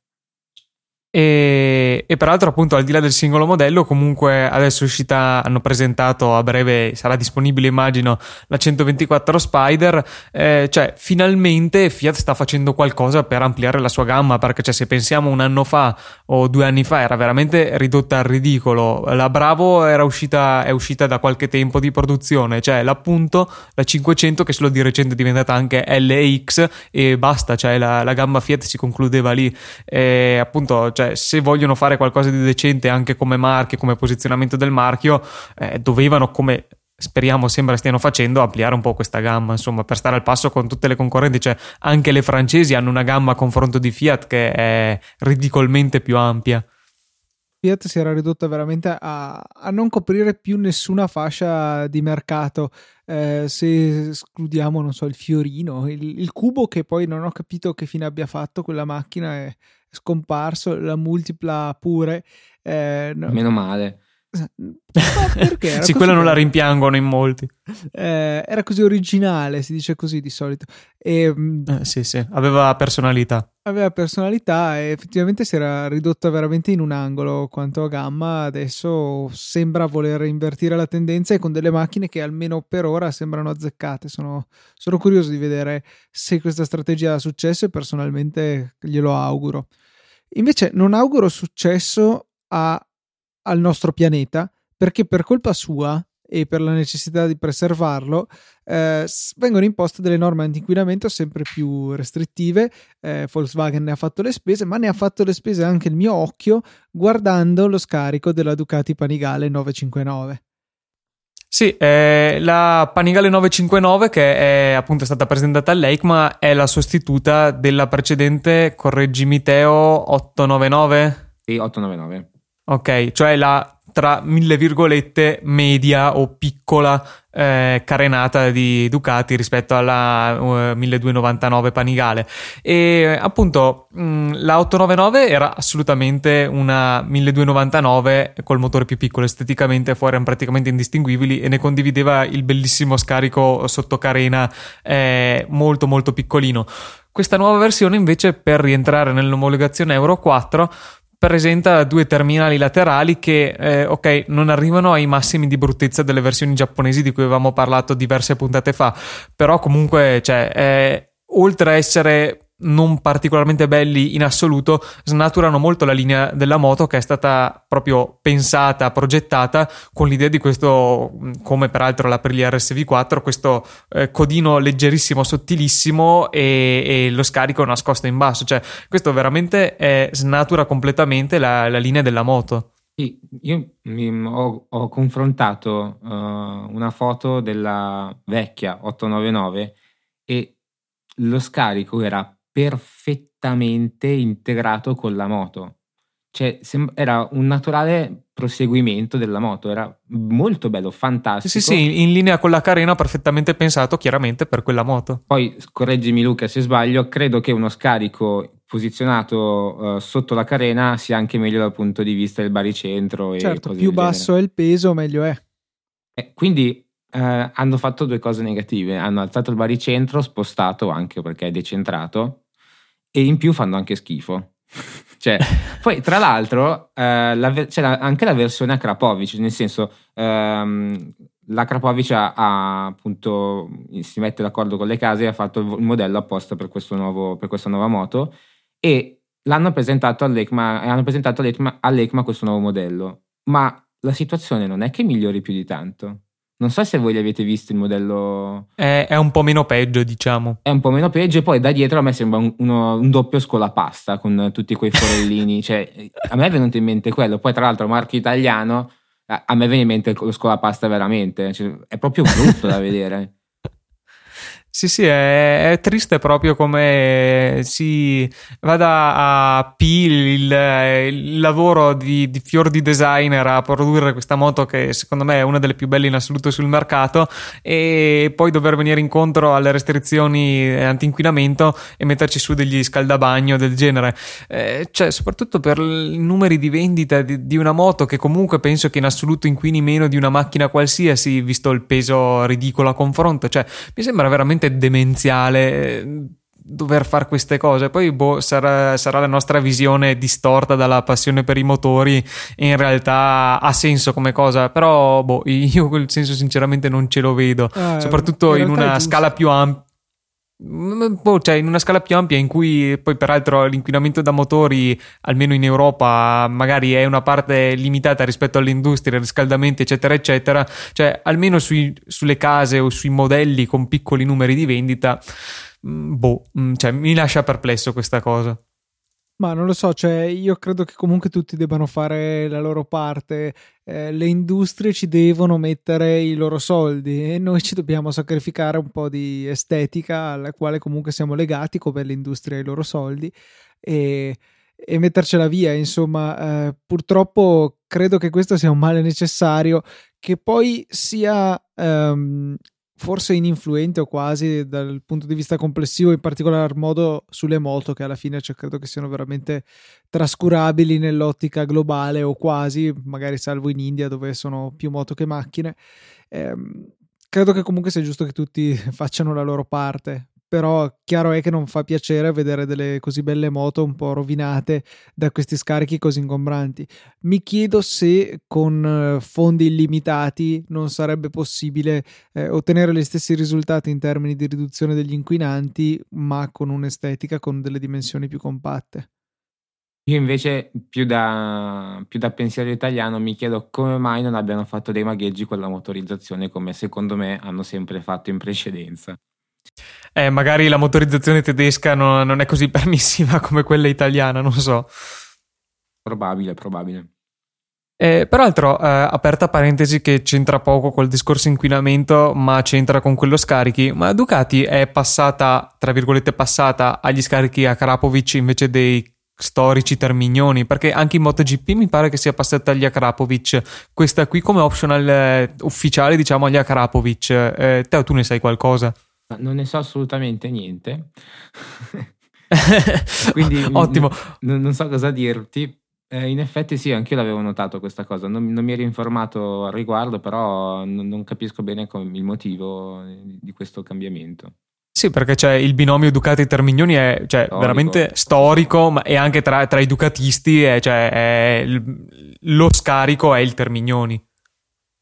E, e, peraltro, appunto, al di là del singolo modello, comunque adesso è uscita, hanno presentato a breve, sarà disponibile, immagino, la 124 Spider. Eh, cioè, finalmente Fiat sta facendo qualcosa per ampliare la sua gamma. Perché, cioè, se pensiamo un anno fa o due anni fa, era veramente ridotta al ridicolo. La Bravo era uscita, è uscita da qualche tempo di produzione, cioè l'appunto, la 500, che solo di recente è diventata anche LX, e basta, cioè la, la gamma Fiat si concludeva lì. E appunto, cioè, se vogliono fare qualcosa di decente anche come marchio, come posizionamento del marchio, eh, dovevano, come speriamo sembra stiano facendo, ampliare un po' questa gamma, insomma, per stare al passo con tutte le concorrenti. Cioè, anche le francesi hanno una gamma a confronto di Fiat che è ridicolmente più ampia. Fiat si era ridotta veramente a, a non coprire più nessuna fascia di mercato. Eh, se escludiamo, non so, il fiorino, il, il, cubo che poi non ho capito che fine abbia fatto quella macchina è scomparso, la multipla pure. Eh, no. Meno male. Perché? sì, quella non la rimpiangono in molti. Eh, era così originale, si dice così di solito. E, mm, eh, sì, sì, aveva personalità. Aveva personalità e effettivamente si era ridotta veramente in un angolo quanto a gamma. Adesso sembra voler invertire la tendenza e con delle macchine che almeno per ora sembrano azzeccate. Sono, sono curioso di vedere se questa strategia ha successo e personalmente glielo auguro. Invece non auguro successo a al nostro pianeta perché per colpa sua e per la necessità di preservarlo eh, vengono imposte delle norme anti-inquinamento sempre più restrittive. Eh, Volkswagen ne ha fatto le spese, ma ne ha fatto le spese anche il mio occhio guardando lo scarico della Ducati Panigale 959. Sì, eh, la Panigale 959 che è appunto stata presentata all'EICMA è la sostituta della precedente, correggimi Teo, 899? Sì, 899. Ok, cioè la tra mille virgolette media o piccola eh, carenata di Ducati rispetto alla uh, 1299 Panigale. E appunto mh, mm, la 899 era assolutamente una 1299 col motore più piccolo esteticamente fuori erano praticamente indistinguibili e ne condivideva il bellissimo scarico sotto carena eh, molto molto piccolino. Questa nuova versione invece per rientrare nell'omologazione Euro 4 presenta due terminali laterali che, eh, ok, non arrivano ai massimi di bruttezza delle versioni giapponesi di cui avevamo parlato diverse puntate fa, però comunque, cioè, eh, oltre a essere non particolarmente belli in assoluto, snaturano molto la linea della moto che è stata proprio pensata, progettata con l'idea di questo, come peraltro l'Aprilia RSV4, questo eh, codino leggerissimo, sottilissimo e, e, lo scarico nascosto in basso. Cioè, questo veramente è, snatura completamente la, la linea della moto. io mi, ho, ho, confrontato uh, una foto della vecchia 899 e lo scarico era perfettamente integrato con la moto. Cioè, sem- era un naturale proseguimento della moto, era molto bello, fantastico. Sì, sì, sì, in linea con la carena, perfettamente pensato chiaramente per quella moto. Poi, correggimi Luca se sbaglio, credo che uno scarico posizionato uh, sotto la carena sia anche meglio dal punto di vista del baricentro. E certo, più basso genere. è il peso, meglio è. Eh, quindi eh, hanno fatto due cose negative. Hanno alzato il baricentro, spostato anche perché è decentrato, e in più fanno anche schifo. cioè, poi tra l'altro eh, la, c'è la, anche la versione a Krapovic, nel senso ehm, la Krapovic ha, ha, appunto si mette d'accordo con le case e ha fatto il modello apposta per, nuovo, per questa nuova moto e l'hanno presentato all'ECMA, hanno presentato all'ECMA, all'ECMA questo nuovo modello. Ma la situazione non è che migliori più di tanto. Non so se voi li avete visto il modello. È, è, un po' meno peggio, diciamo. È un po' meno peggio, e poi da dietro a me sembra un, uno, un doppio scolapasta con tutti quei forellini. cioè, a me è venuto in mente quello. Poi, tra l'altro, marchio italiano, a me viene in mente lo scolapasta veramente. Cioè, è proprio brutto da vedere. Sì, sì, è, è, triste proprio come si vada a P il, il lavoro di, di, fior di designer a produrre questa moto che secondo me è una delle più belle in assoluto sul mercato e poi dover venire incontro alle restrizioni anti-inquinamento e metterci su degli scaldabagno del genere. Eh, cioè, soprattutto per i numeri di vendita di, di una moto che comunque penso che in assoluto inquini meno di una macchina qualsiasi, visto il peso ridicolo a confronto. Cioe, mi sembra veramente veramente demenziale dover fare queste cose. Poi boh, sarà, sarà, la nostra visione distorta dalla passione per i motori. In realtà ha senso come cosa, però boh, io quel senso sinceramente non ce lo vedo, eh, soprattutto in, in una scala più ampia. Boh, cioè in una scala più ampia in cui poi peraltro l'inquinamento da motori almeno in Europa magari è una parte limitata rispetto all'industria, riscaldamenti eccetera eccetera cioè almeno sui, sulle case o sui modelli con piccoli numeri di vendita mm, boh, mm, cioè, mi lascia perplesso questa cosa ma non lo so, cioè io credo che comunque tutti debbano fare la loro parte, eh, le industrie ci devono mettere i loro soldi e noi ci dobbiamo sacrificare un po' di estetica alla quale comunque siamo legati come l'industria ai loro soldi e, e mettercela via, insomma, eh, purtroppo credo che questo sia un male necessario che poi sia um, forse ininfluente o quasi dal punto di vista complessivo, in particolar modo sulle moto che alla fine cioè, credo che siano veramente trascurabili nell'ottica globale o quasi, magari salvo in India dove sono più moto che macchine. Eh, credo che comunque sia giusto che tutti facciano la loro parte però chiaro è che non fa piacere vedere delle così belle moto un po' rovinate da questi scarichi così ingombranti. Mi chiedo se con eh, fondi illimitati non sarebbe possibile eh, ottenere gli stessi risultati in termini di riduzione degli inquinanti, ma con un'estetica con delle dimensioni più compatte. Io invece, più da, più da, pensiero italiano, mi chiedo come mai non abbiano fatto dei magheggi con la motorizzazione come secondo me hanno sempre fatto in precedenza. Eh, magari la motorizzazione tedesca non, non, è così permissiva come quella italiana, non so. Probabile, probabile. Eh, peraltro, eh, aperta parentesi che c'entra poco col discorso inquinamento, ma c'entra con quello scarichi, ma Ducati è passata, tra virgolette, passata agli scarichi a Krapovic invece dei storici termignoni, perché anche in MotoGP mi pare che sia passata agli Akrapovic, questa qui come optional eh, ufficiale diciamo agli Akrapovic. Eh, te o tu ne sai qualcosa? Non ne so assolutamente niente. Quindi ottimo. N- non so cosa dirti. Eh, in effetti sì, anch'io l'avevo notato questa cosa, non, non mi ero informato al riguardo, però non, non capisco bene il motivo di questo cambiamento. Sì, perché c'è il binomio Ducati-Termignoni è cioè, storico. veramente storico, ma e anche tra, tra i ducatisti è, cioè, è lo scarico è il Termignoni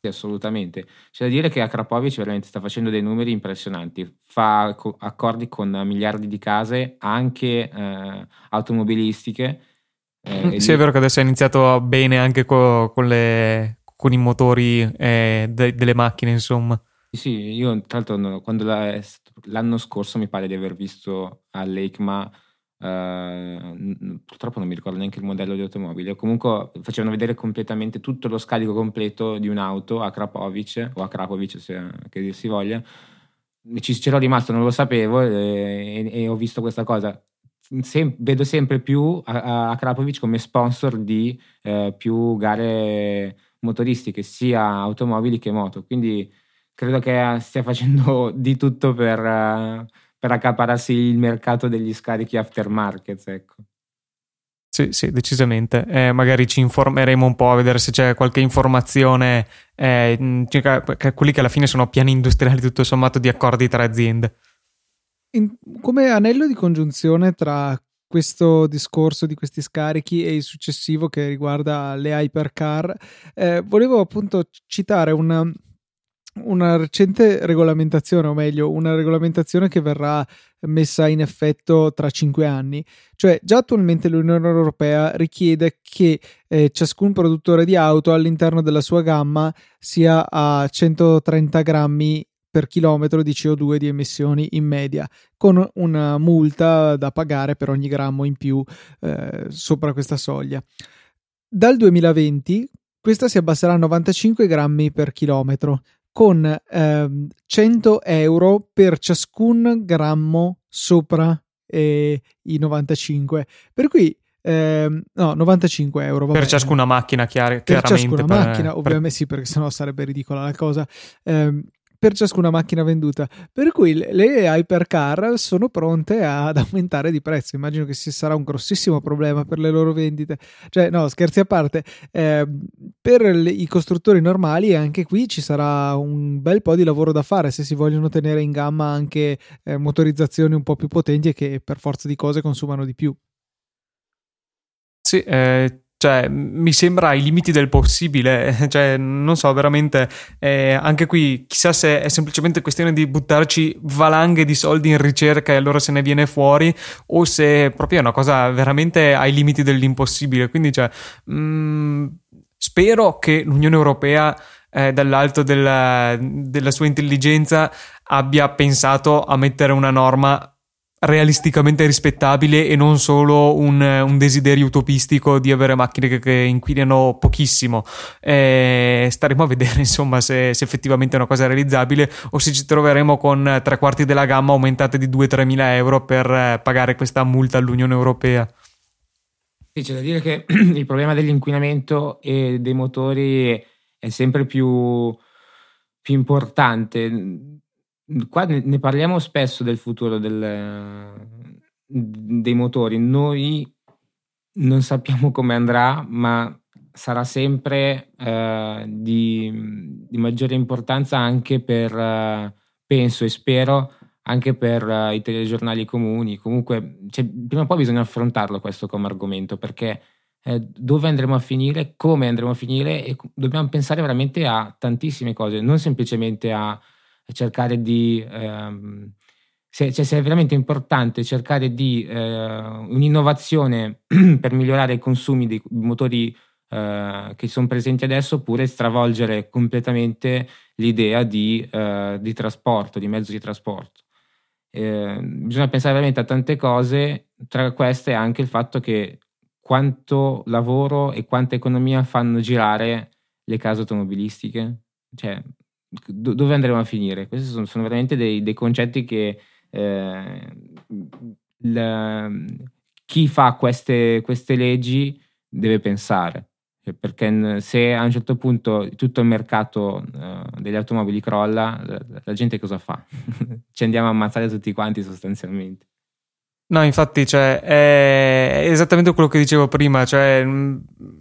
assolutamente. C'è da dire che Akrapovic veramente sta facendo dei numeri impressionanti, fa co- accordi con miliardi di case, anche eh, automobilistiche. Eh, sì, è vero che adesso ha iniziato bene anche co- con, le, con, i motori eh, de- delle macchine, insomma. Sì, io tra l'altro quando la, l'anno scorso mi pare di aver visto all'EICMA Uh, purtroppo non mi ricordo neanche il modello di automobile. Comunque facevano vedere completamente tutto lo scarico completo di un'auto a Krapovic o a Krapovic, se che dir si voglia. Ci, c'ero rimasto, non lo sapevo e, e, e ho visto questa cosa. Sem- vedo sempre più a, a, Krapovic come sponsor di eh, più gare motoristiche, sia automobili che moto. Quindi credo che stia facendo di tutto per. Uh, per accapararsi il mercato degli scarichi aftermarket, ecco. Sì, sì, decisamente. Eh, magari ci informeremo un po' a vedere se c'è qualche informazione eh, circa quelli che alla fine sono piani industriali tutto sommato di accordi tra aziende. In, come anello di congiunzione tra questo discorso di questi scarichi e il successivo che riguarda le hypercar, eh, volevo appunto citare un, una recente regolamentazione, o meglio, una regolamentazione che verrà messa in effetto tra cinque anni. Cioè, già attualmente l'Unione Europea richiede che eh, ciascun produttore di auto all'interno della sua gamma sia a 130 grammi per chilometro di CO2 di emissioni in media, con una multa da pagare per ogni grammo in più eh, sopra questa soglia. Dal 2020 questa si abbasserà a 95 grammi per chilometro, con eh, 100 euro per ciascun grammo sopra eh, i 95. Per cui eh, no, 95 euro. Per ciascuna macchina, chiar- per chiaramente. Per ciascuna macchina, ovviamente sì, perché sennò sarebbe ridicola la cosa. Eh, per ciascuna macchina venduta. Per cui le hypercar sono pronte ad aumentare di prezzo. Immagino che ci sarà un grossissimo problema per le loro vendite. Cioè, no, scherzi a parte, eh, per le, i costruttori normali anche qui ci sarà un bel po' di lavoro da fare se si vogliono tenere in gamma anche eh, motorizzazioni un po' più potenti e che per forza di cose consumano di più. Sì, eh, cioè, mi sembra ai limiti del possibile, cioè, non so, veramente, eh, anche qui, chissà se è semplicemente questione di buttarci valanghe di soldi in ricerca e allora se ne viene fuori, o se proprio è una cosa veramente ai limiti dell'impossibile. Quindi, cioè, mh, mm, spero che l'Unione Europea eh, dall'alto della, della sua intelligenza abbia pensato a mettere una norma realisticamente rispettabile e non solo un, un, desiderio utopistico di avere macchine che, che inquinano pochissimo. Eh, staremo a vedere insomma se, se, effettivamente è una cosa realizzabile o se ci troveremo con tre quarti della gamma aumentate di 2-3 mila euro per eh, pagare questa multa all'Unione Europea. Sì, c'è da dire che il problema dell'inquinamento e dei motori è sempre più, più importante qua ne parliamo spesso del futuro del, dei motori. Noi non sappiamo come andrà, ma sarà sempre eh, di, di, maggiore importanza anche per, eh, penso e spero, anche per eh, i telegiornali comuni. Comunque, cioè, prima o poi bisogna affrontarlo questo come argomento, perché eh, dove andremo a finire, come andremo a finire e dobbiamo pensare veramente a tantissime cose, non semplicemente a cercare di... Ehm, se, cioè, se, è veramente importante cercare di eh, un'innovazione per migliorare i consumi dei motori eh, che sono presenti adesso oppure stravolgere completamente l'idea di, eh, di trasporto, di mezzo di trasporto. Eh, bisogna pensare veramente a tante cose, tra queste anche il fatto che quanto lavoro e quanta economia fanno girare le case automobilistiche. Cioè, dove andremo a finire? Questi sono, sono veramente dei, dei, concetti che eh, la, chi fa queste, queste, leggi deve pensare. Perché se a un certo punto tutto il mercato uh, delle automobili crolla, la, la gente cosa fa? Ci andiamo a ammazzare tutti quanti sostanzialmente. No, infatti, cioè, è esattamente quello che dicevo prima, cioè,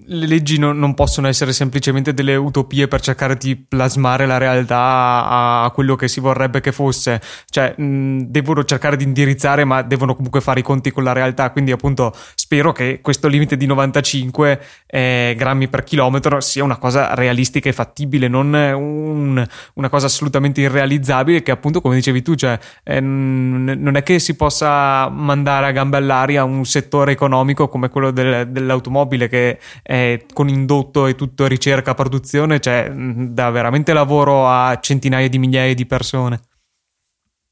le leggi non, non, possono essere semplicemente delle utopie per cercare di plasmare la realtà a, quello che si vorrebbe che fosse, cioè, mh, devono cercare di indirizzare, ma devono comunque fare i conti con la realtà, quindi appunto spero che questo limite di 95 eh, grammi per chilometro sia una cosa realistica e fattibile, non un, una cosa assolutamente irrealizzabile che appunto, come dicevi tu, cioè, eh, non è che si possa mandare a gambe all'aria un settore economico come quello del, dell'automobile che è con indotto e tutto ricerca, produzione, cioè dà veramente lavoro a centinaia di migliaia di persone.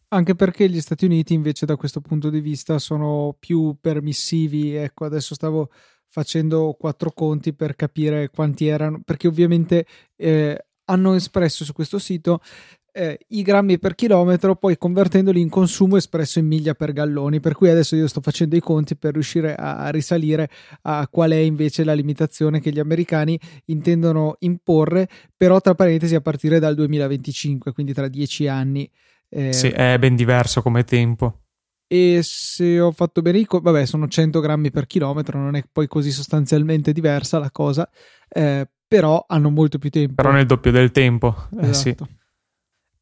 Anche perché gli Stati Uniti invece da questo punto di vista sono più permissivi. Ecco, adesso stavo facendo quattro conti per capire quanti erano, perché ovviamente eh, hanno espresso su questo sito eh, i grammi per chilometro, poi convertendoli in consumo espresso in miglia per galloni. Per cui adesso io sto facendo i conti per riuscire a risalire a qual è invece la limitazione che gli americani intendono imporre, però tra parentesi a partire dal 2025, quindi tra dieci anni. Eh, sì, è ben diverso come tempo. E se ho fatto bene i conti, vabbè, sono 100 grammi per chilometro, non è poi così sostanzialmente diversa la cosa, eh, però hanno molto più tempo. Però nel doppio del tempo, esatto. eh, sì.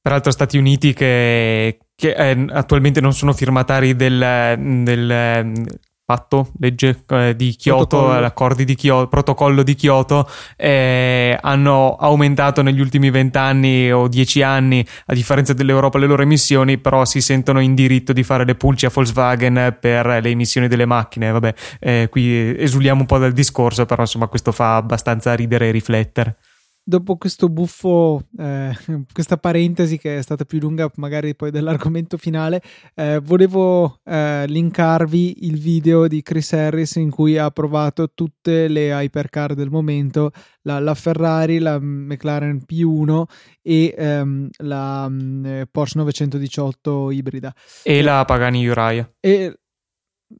Esatto. Peraltro Stati Uniti che, che eh, attualmente non sono firmatari del, del patto, legge eh, di Kyoto, l'accordo di Kyoto, protocollo di Kyoto, eh, hanno aumentato negli ultimi vent'anni o dieci anni, a differenza dell'Europa, le loro emissioni, però si sentono in diritto di fare le pulci a Volkswagen per le emissioni delle macchine. Vabbè, eh, qui esuliamo un po' dal discorso, però insomma questo fa abbastanza ridere e riflettere dopo questo buffo, eh, questa parentesi che è stata più lunga magari poi dell'argomento finale, eh, volevo eh, linkarvi il video di Chris Harris in cui ha provato tutte le hypercar del momento, la, la Ferrari, la McLaren P1 e ehm, la mm, Porsche 918 ibrida. E la Pagani Uriah. E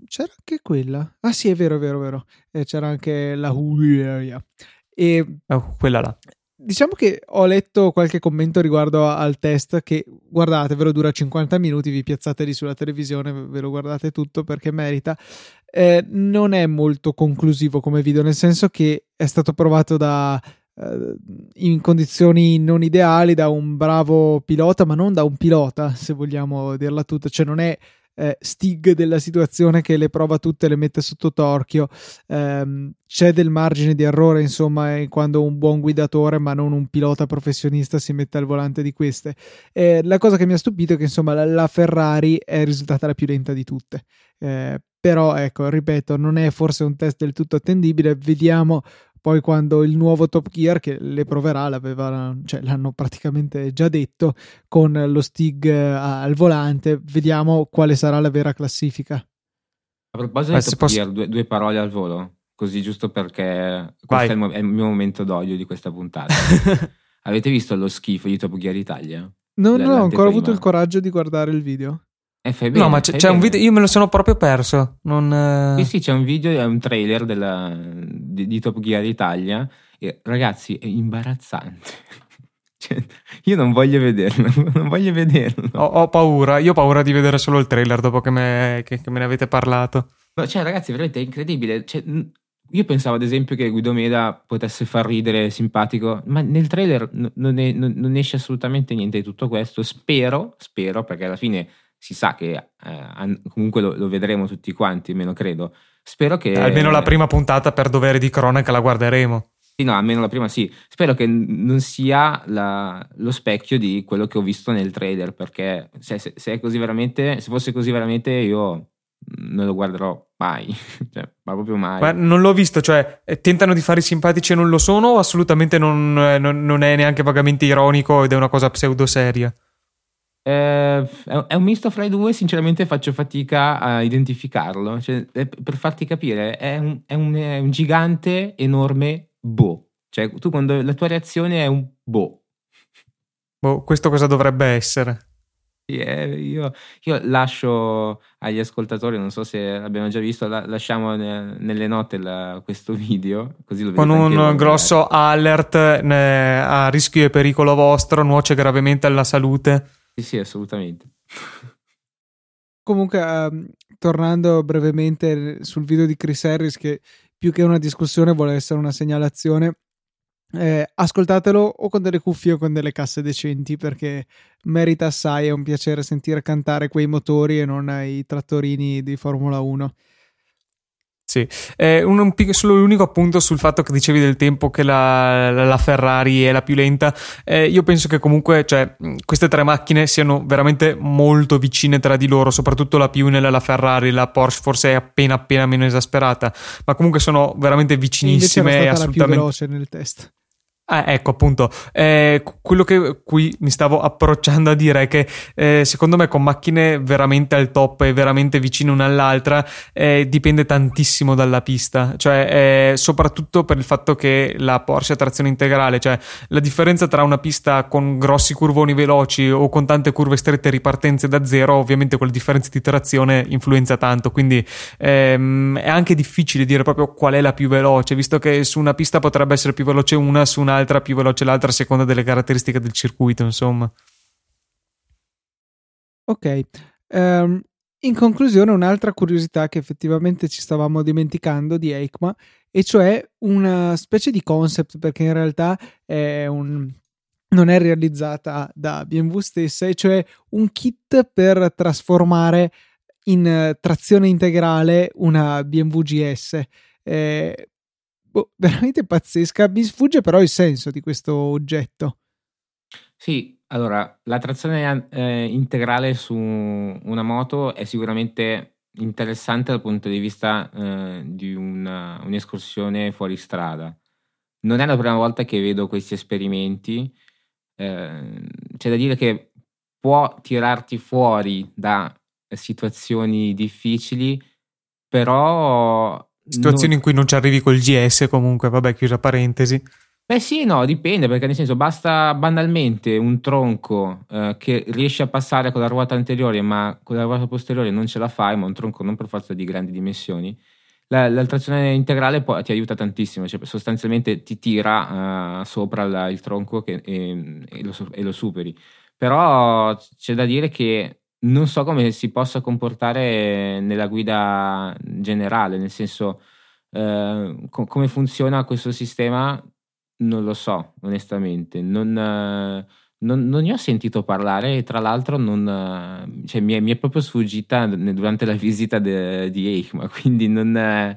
c'era anche quella. Ah sì, è vero, è vero, è vero. E c'era anche la Uriah. E oh, quella là. Diciamo che ho letto qualche commento riguardo al test che guardate, ve lo dura 50 minuti, vi piazzate lì sulla televisione, ve lo guardate tutto perché merita. Eh, non è molto conclusivo come video, nel senso che è stato provato da eh, in condizioni non ideali da un bravo pilota, ma non da un pilota, se vogliamo dirla tutta, cioè non è eh, Stig della situazione che le prova tutte e le mette sotto torchio. Eh, c'è del margine di errore, insomma, quando un buon guidatore, ma non un pilota professionista, si mette al volante di queste. Eh, la cosa che mi ha stupito è che, insomma, la, la Ferrari è risultata la più lenta di tutte. Eh, però, ecco, ripeto, non è forse un test del tutto attendibile. Vediamo poi quando il nuovo Top Gear che le proverà cioè, l'hanno praticamente già detto con lo Stig eh, al volante, vediamo quale sarà la vera classifica. A proposito di Top posso... Gear, due, due, parole al volo, così giusto perché questo è il, mo- è il, mio momento d'odio di questa puntata. Avete visto lo schifo di Top Gear Italia? No, non ho ancora avuto il coraggio di guardare il video. Eh, fai bene, no, ma c'è, c'è un video, io me lo sono proprio perso. Non, eh... Sì, sì, c'è un video, è un trailer della, di, di, Top Gear Italia. E, ragazzi, è imbarazzante. cioè, io non voglio vederlo, non voglio vederlo. Ho, ho, paura, io ho paura di vedere solo il trailer dopo che me, che, che me ne avete parlato. No, cioè, ragazzi, veramente è incredibile. Cioè, io pensavo ad esempio che Guido Meda potesse far ridere, simpatico, ma nel trailer non, è, non esce assolutamente niente di tutto questo. Spero, spero, perché alla fine si sa che eh, comunque lo, lo, vedremo tutti quanti, almeno credo. Spero che... Almeno la prima puntata per dovere di cronaca la guarderemo. Sì, no, almeno la prima sì. Spero che non sia la, lo specchio di quello che ho visto nel trailer, perché se, se, se, così veramente, se fosse così veramente io non lo guarderò mai, cioè, ma proprio mai. Ma non l'ho visto, cioè tentano di fare i simpatici e non lo sono o assolutamente non, non, non è neanche vagamente ironico ed è una cosa pseudo seria? Eh, è un misto fra i due, sinceramente faccio fatica a identificarlo. Cioè, per farti capire, è un, è, un, è un, gigante enorme boh. Cioè, tu quando la tua reazione è un boh. Boh, questo cosa dovrebbe essere? Yeah, io, io, lascio agli ascoltatori, non so se l'abbiamo già visto, la, lasciamo ne, nelle note la, questo video. Così lo Con un grosso alert ne, a rischio e pericolo vostro, nuoce gravemente alla salute. Sì, assolutamente. Comunque, um, tornando brevemente sul video di Chris Harris, che più che una discussione vuole essere una segnalazione, eh, ascoltatelo o con delle cuffie o con delle casse decenti perché merita assai, è un piacere sentire cantare quei motori e non i trattorini di Formula 1. Sì, eh, un, un, solo l'unico appunto sul fatto che dicevi del tempo che la, la Ferrari è la più lenta. Eh, io penso che comunque cioè, queste tre macchine siano veramente molto vicine tra di loro, soprattutto la più nella la Ferrari, la Porsche forse è appena appena meno esasperata, ma comunque sono veramente vicinissime. E assolutamente... la più veloce nel test. Ah, ecco appunto, eh, quello che qui mi stavo approcciando a dire è che eh, secondo me con macchine veramente al top e veramente vicine una all'altra eh, dipende tantissimo dalla pista, cioè soprattutto per il fatto che la Porsche ha trazione integrale, cioè la differenza tra una pista con grossi curvoni veloci o con tante curve strette ripartenze da zero, ovviamente quella differenza di trazione influenza tanto, quindi ehm, è anche difficile dire proprio qual è la più veloce, visto che su una pista potrebbe essere più veloce una, su un'altra l'altra più veloce l'altra a seconda delle caratteristiche del circuito, insomma. Ok. Um, in conclusione, un'altra curiosità che effettivamente ci stavamo dimenticando di EICMA, e cioè una specie di concept, perché in realtà è un, non è realizzata da BMW stessa, e cioè un kit per trasformare in trazione integrale una BMW GS. Eh, boh, veramente pazzesca. Mi sfugge però il senso di questo oggetto. Sì, allora, la trazione eh, integrale su una moto è sicuramente interessante dal punto di vista eh, di una, un'escursione fuori strada. Non è la prima volta che vedo questi esperimenti. Eh, c'è da dire che può tirarti fuori da situazioni difficili, però... Situazioni non... in cui non ci arrivi col GS comunque, vabbè, chiusa parentesi. Beh sì, no, dipende perché nel senso basta banalmente un tronco eh, che riesce a passare con la ruota anteriore ma con la ruota posteriore non ce la fai, ma un tronco non per forza di grandi dimensioni. La, la trazione integrale poi ti aiuta tantissimo, cioè sostanzialmente ti tira uh, sopra la, il tronco che, e, e, lo, e, lo, superi. Però c'è da dire che non so come si possa comportare nella guida generale, nel senso uh, co- come funziona questo sistema non lo so, onestamente. Non, non, non, ne ho sentito parlare e tra l'altro non, cioè, mi, è, mi, è, proprio sfuggita durante la visita de, di EICMA, quindi non,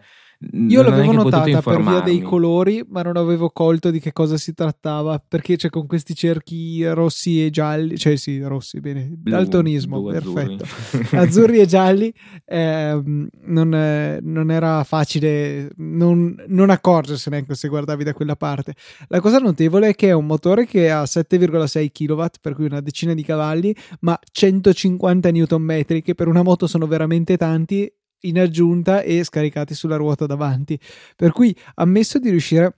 io l'avevo notata per via dei colori, ma non avevo colto di che cosa si trattava. Perché c'è con questi cerchi rossi e gialli, cioè sì, rossi, bene, blu, daltonismo, blu, perfetto. Azzurri. azzurri. e gialli, eh, non, eh, non, era facile non, non accorgersene ecco, se guardavi da quella parte. La cosa notevole è che è un motore che ha 7,6 kW, per cui una decina di cavalli, ma 150 Nm, che per una moto sono veramente tanti in aggiunta e scaricati sulla ruota davanti. Per cui ammesso di riuscire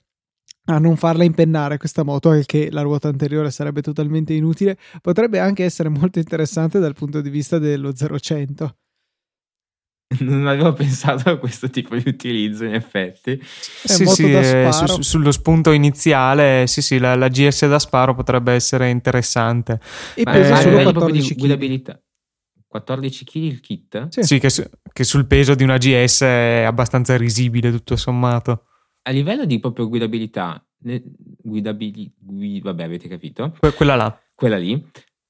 a non farla impennare questa moto, che la ruota anteriore sarebbe totalmente inutile, potrebbe anche essere molto interessante dal punto di vista dello 0-100. Non avevo pensato a questo tipo di utilizzo, in effetti. È sì, sì, eh, su, sullo spunto iniziale, sì, sì, la, la, GS da sparo potrebbe essere interessante. E pesa eh, solo 14 kg. 14 kg il kit? Sì, sì che, su, che, sul peso di una GS è abbastanza risibile tutto sommato. A livello di proprio guidabilità, guidabili, guid, vabbè avete capito? Que- quella là. Quella lì,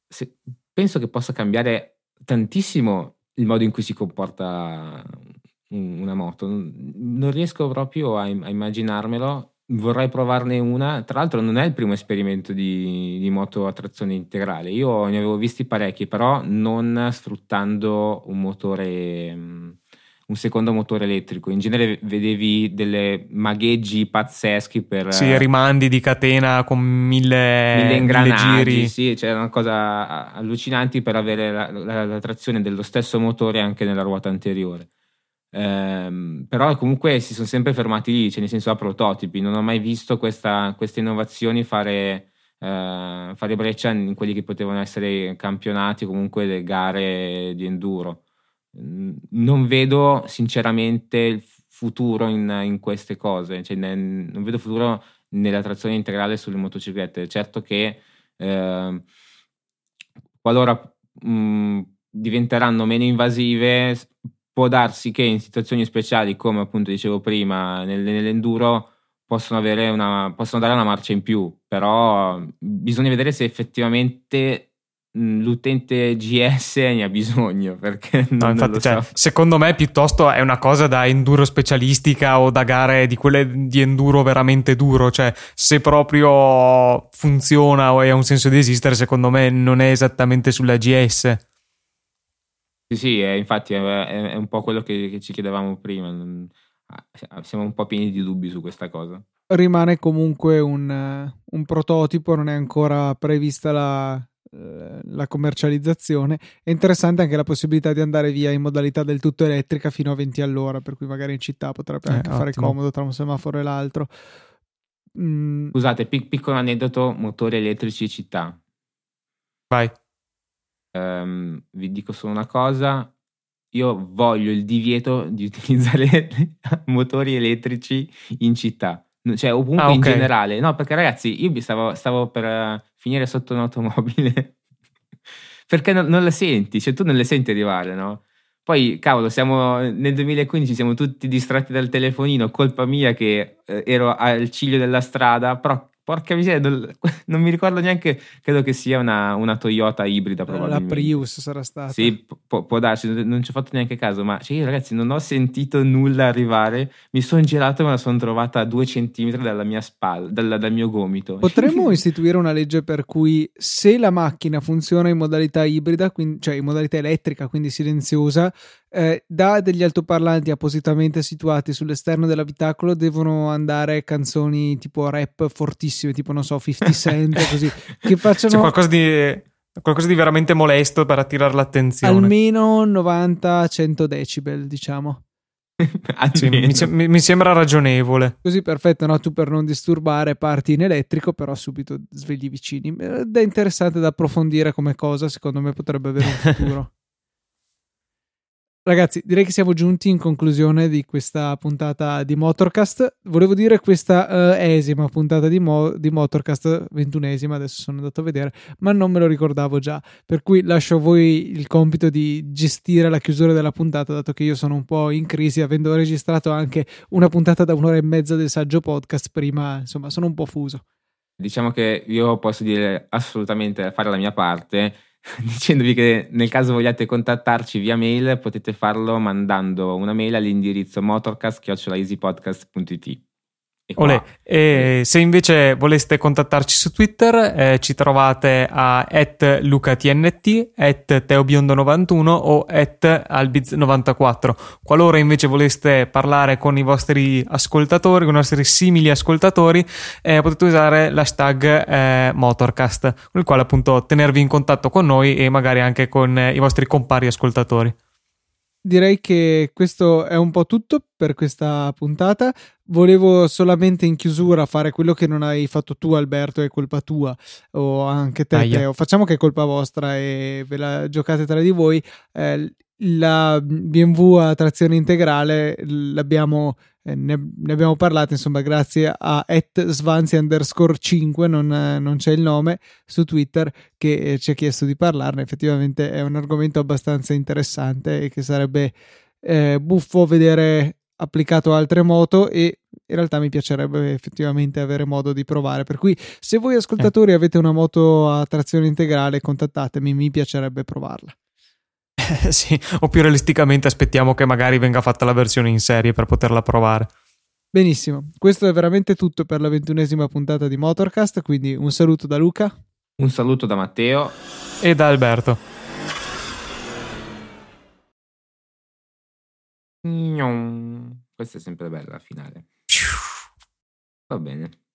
se, penso che possa cambiare tantissimo il modo in cui si comporta una moto. Non riesco proprio a, a immaginarmelo Vorrei provarne una. Tra l'altro, non è il primo esperimento di, di, moto a trazione integrale. Io ne avevo visti parecchi, però non sfruttando un motore, mm, un secondo motore elettrico. In genere vedevi delle magheggi pazzeschi per. Sì, rimandi di catena con mille, mille ingranaggi. Mille giri. Sì, c'è una cosa allucinanti per avere la, la, la trazione dello stesso motore anche nella ruota anteriore. Ehm, però comunque si sono sempre fermati lì, cioè nel senso a prototipi, non ho mai visto questa, queste innovazioni fare, eh, fare, breccia in quelli che potevano essere campionati comunque le gare di enduro. Non vedo sinceramente il futuro in, in queste cose, cioè, ne, non vedo futuro nella trazione integrale sulle motociclette. Certo che eh, qualora mh, diventeranno meno invasive può darsi che in situazioni speciali, come appunto dicevo prima, nell'enduro possono, una, possono dare una marcia in più, però bisogna vedere se effettivamente l'utente GS ne ha bisogno perché no, infatti, cioè, so. secondo me piuttosto è una cosa da enduro specialistica o da gare di quelle di enduro veramente duro cioè se proprio funziona o ha un senso di esistere secondo me non è esattamente sulla GS sì, sì, è, infatti è, è, un po' quello che, che ci chiedevamo prima. Ah, siamo un po' pieni di dubbi su questa cosa. Rimane comunque un, un prototipo, non è ancora prevista la, la commercializzazione. È interessante anche la possibilità di andare via in modalità del tutto elettrica fino a 20 all'ora, per cui magari in città potrebbe eh, anche ottimo. fare comodo tra un semaforo e l'altro. Mm. Scusate, pic- piccolo aneddoto, motori elettrici città. Vai um, vi dico solo una cosa, io voglio il divieto di utilizzare motori elettrici in città, cioè ovunque ah, okay. in generale. No, perché ragazzi, io stavo, stavo per uh, finire sotto un'automobile perché non, non, le senti, cioè tu non le senti arrivare, no? Poi, cavolo, siamo nel 2015, siamo tutti distratti dal telefonino, colpa mia che eh, ero al ciglio della strada, però Porca miseria, non, mi ricordo neanche, credo che sia una, una Toyota ibrida probabilmente. La Prius sarà stata. Sì, può, può darsi, non ci ho fatto neanche caso, ma cioè io ragazzi non ho sentito nulla arrivare, mi sono girato e me la sono trovata a due centimetri dalla mia spalla, dal, dal mio gomito. Potremmo istituire una legge per cui se la macchina funziona in modalità ibrida, quindi, cioè in modalità elettrica, quindi silenziosa, eh, da degli altoparlanti appositamente situati sull'esterno dell'abitacolo devono andare canzoni tipo rap fortissime, tipo non so, 50 Cent, così, che facciano... C'è qualcosa di Qualcosa di veramente molesto per attirare l'attenzione. Almeno 90-100 decibel, diciamo. sì, mi, mi, mi, sembra ragionevole. Così perfetto, no? Tu per non disturbare parti in elettrico, però subito svegli vicini. Ed è interessante da approfondire come cosa, secondo me potrebbe avere un futuro. Ragazzi, direi che siamo giunti in conclusione di questa puntata di Motorcast. Volevo dire questa uh, esima puntata di, Mo- di, Motorcast, ventunesima, adesso sono andato a vedere, ma non me lo ricordavo già. Per cui lascio a voi il compito di gestire la chiusura della puntata, dato che io sono un po' in crisi, avendo registrato anche una puntata da un'ora e mezza del saggio podcast prima, insomma, sono un po' fuso. Diciamo che io posso dire assolutamente fare la mia parte dicendovi che nel caso vogliate contattarci via mail potete farlo mandando una mail all'indirizzo motorcast.easypodcast.it e, se invece voleste contattarci su Twitter, eh, ci trovate a lucatnt, teobiondo91 o albiz94. Qualora invece voleste parlare con i vostri ascoltatori, con i nostri simili ascoltatori, eh, potete usare l'hashtag eh, Motorcast, con il quale appunto tenervi in contatto con noi e magari anche con eh, i vostri compari ascoltatori direi che questo è un po' tutto per questa puntata. Volevo solamente in chiusura fare quello che non hai fatto tu, Alberto, è colpa tua, o anche te, Teo. Facciamo che è colpa vostra e ve la giocate tra di voi. Eh, la BMW a trazione integrale l'abbiamo eh, ne, ne, abbiamo parlato insomma grazie a svanzi underscore 5 non, non, c'è il nome su Twitter che eh, ci ha chiesto di parlarne. Effettivamente è un argomento abbastanza interessante e che sarebbe eh, buffo vedere applicato a altre moto e in realtà mi piacerebbe effettivamente avere modo di provare. Per cui se voi ascoltatori eh. avete una moto a trazione integrale contattatemi mi piacerebbe provarla sì, o più realisticamente aspettiamo che magari venga fatta la versione in serie per poterla provare. Benissimo, questo è veramente tutto per la ventunesima puntata di Motorcast, quindi un saluto da Luca. Un saluto da Matteo. E da Alberto. Questa è sempre bella la finale. Va bene.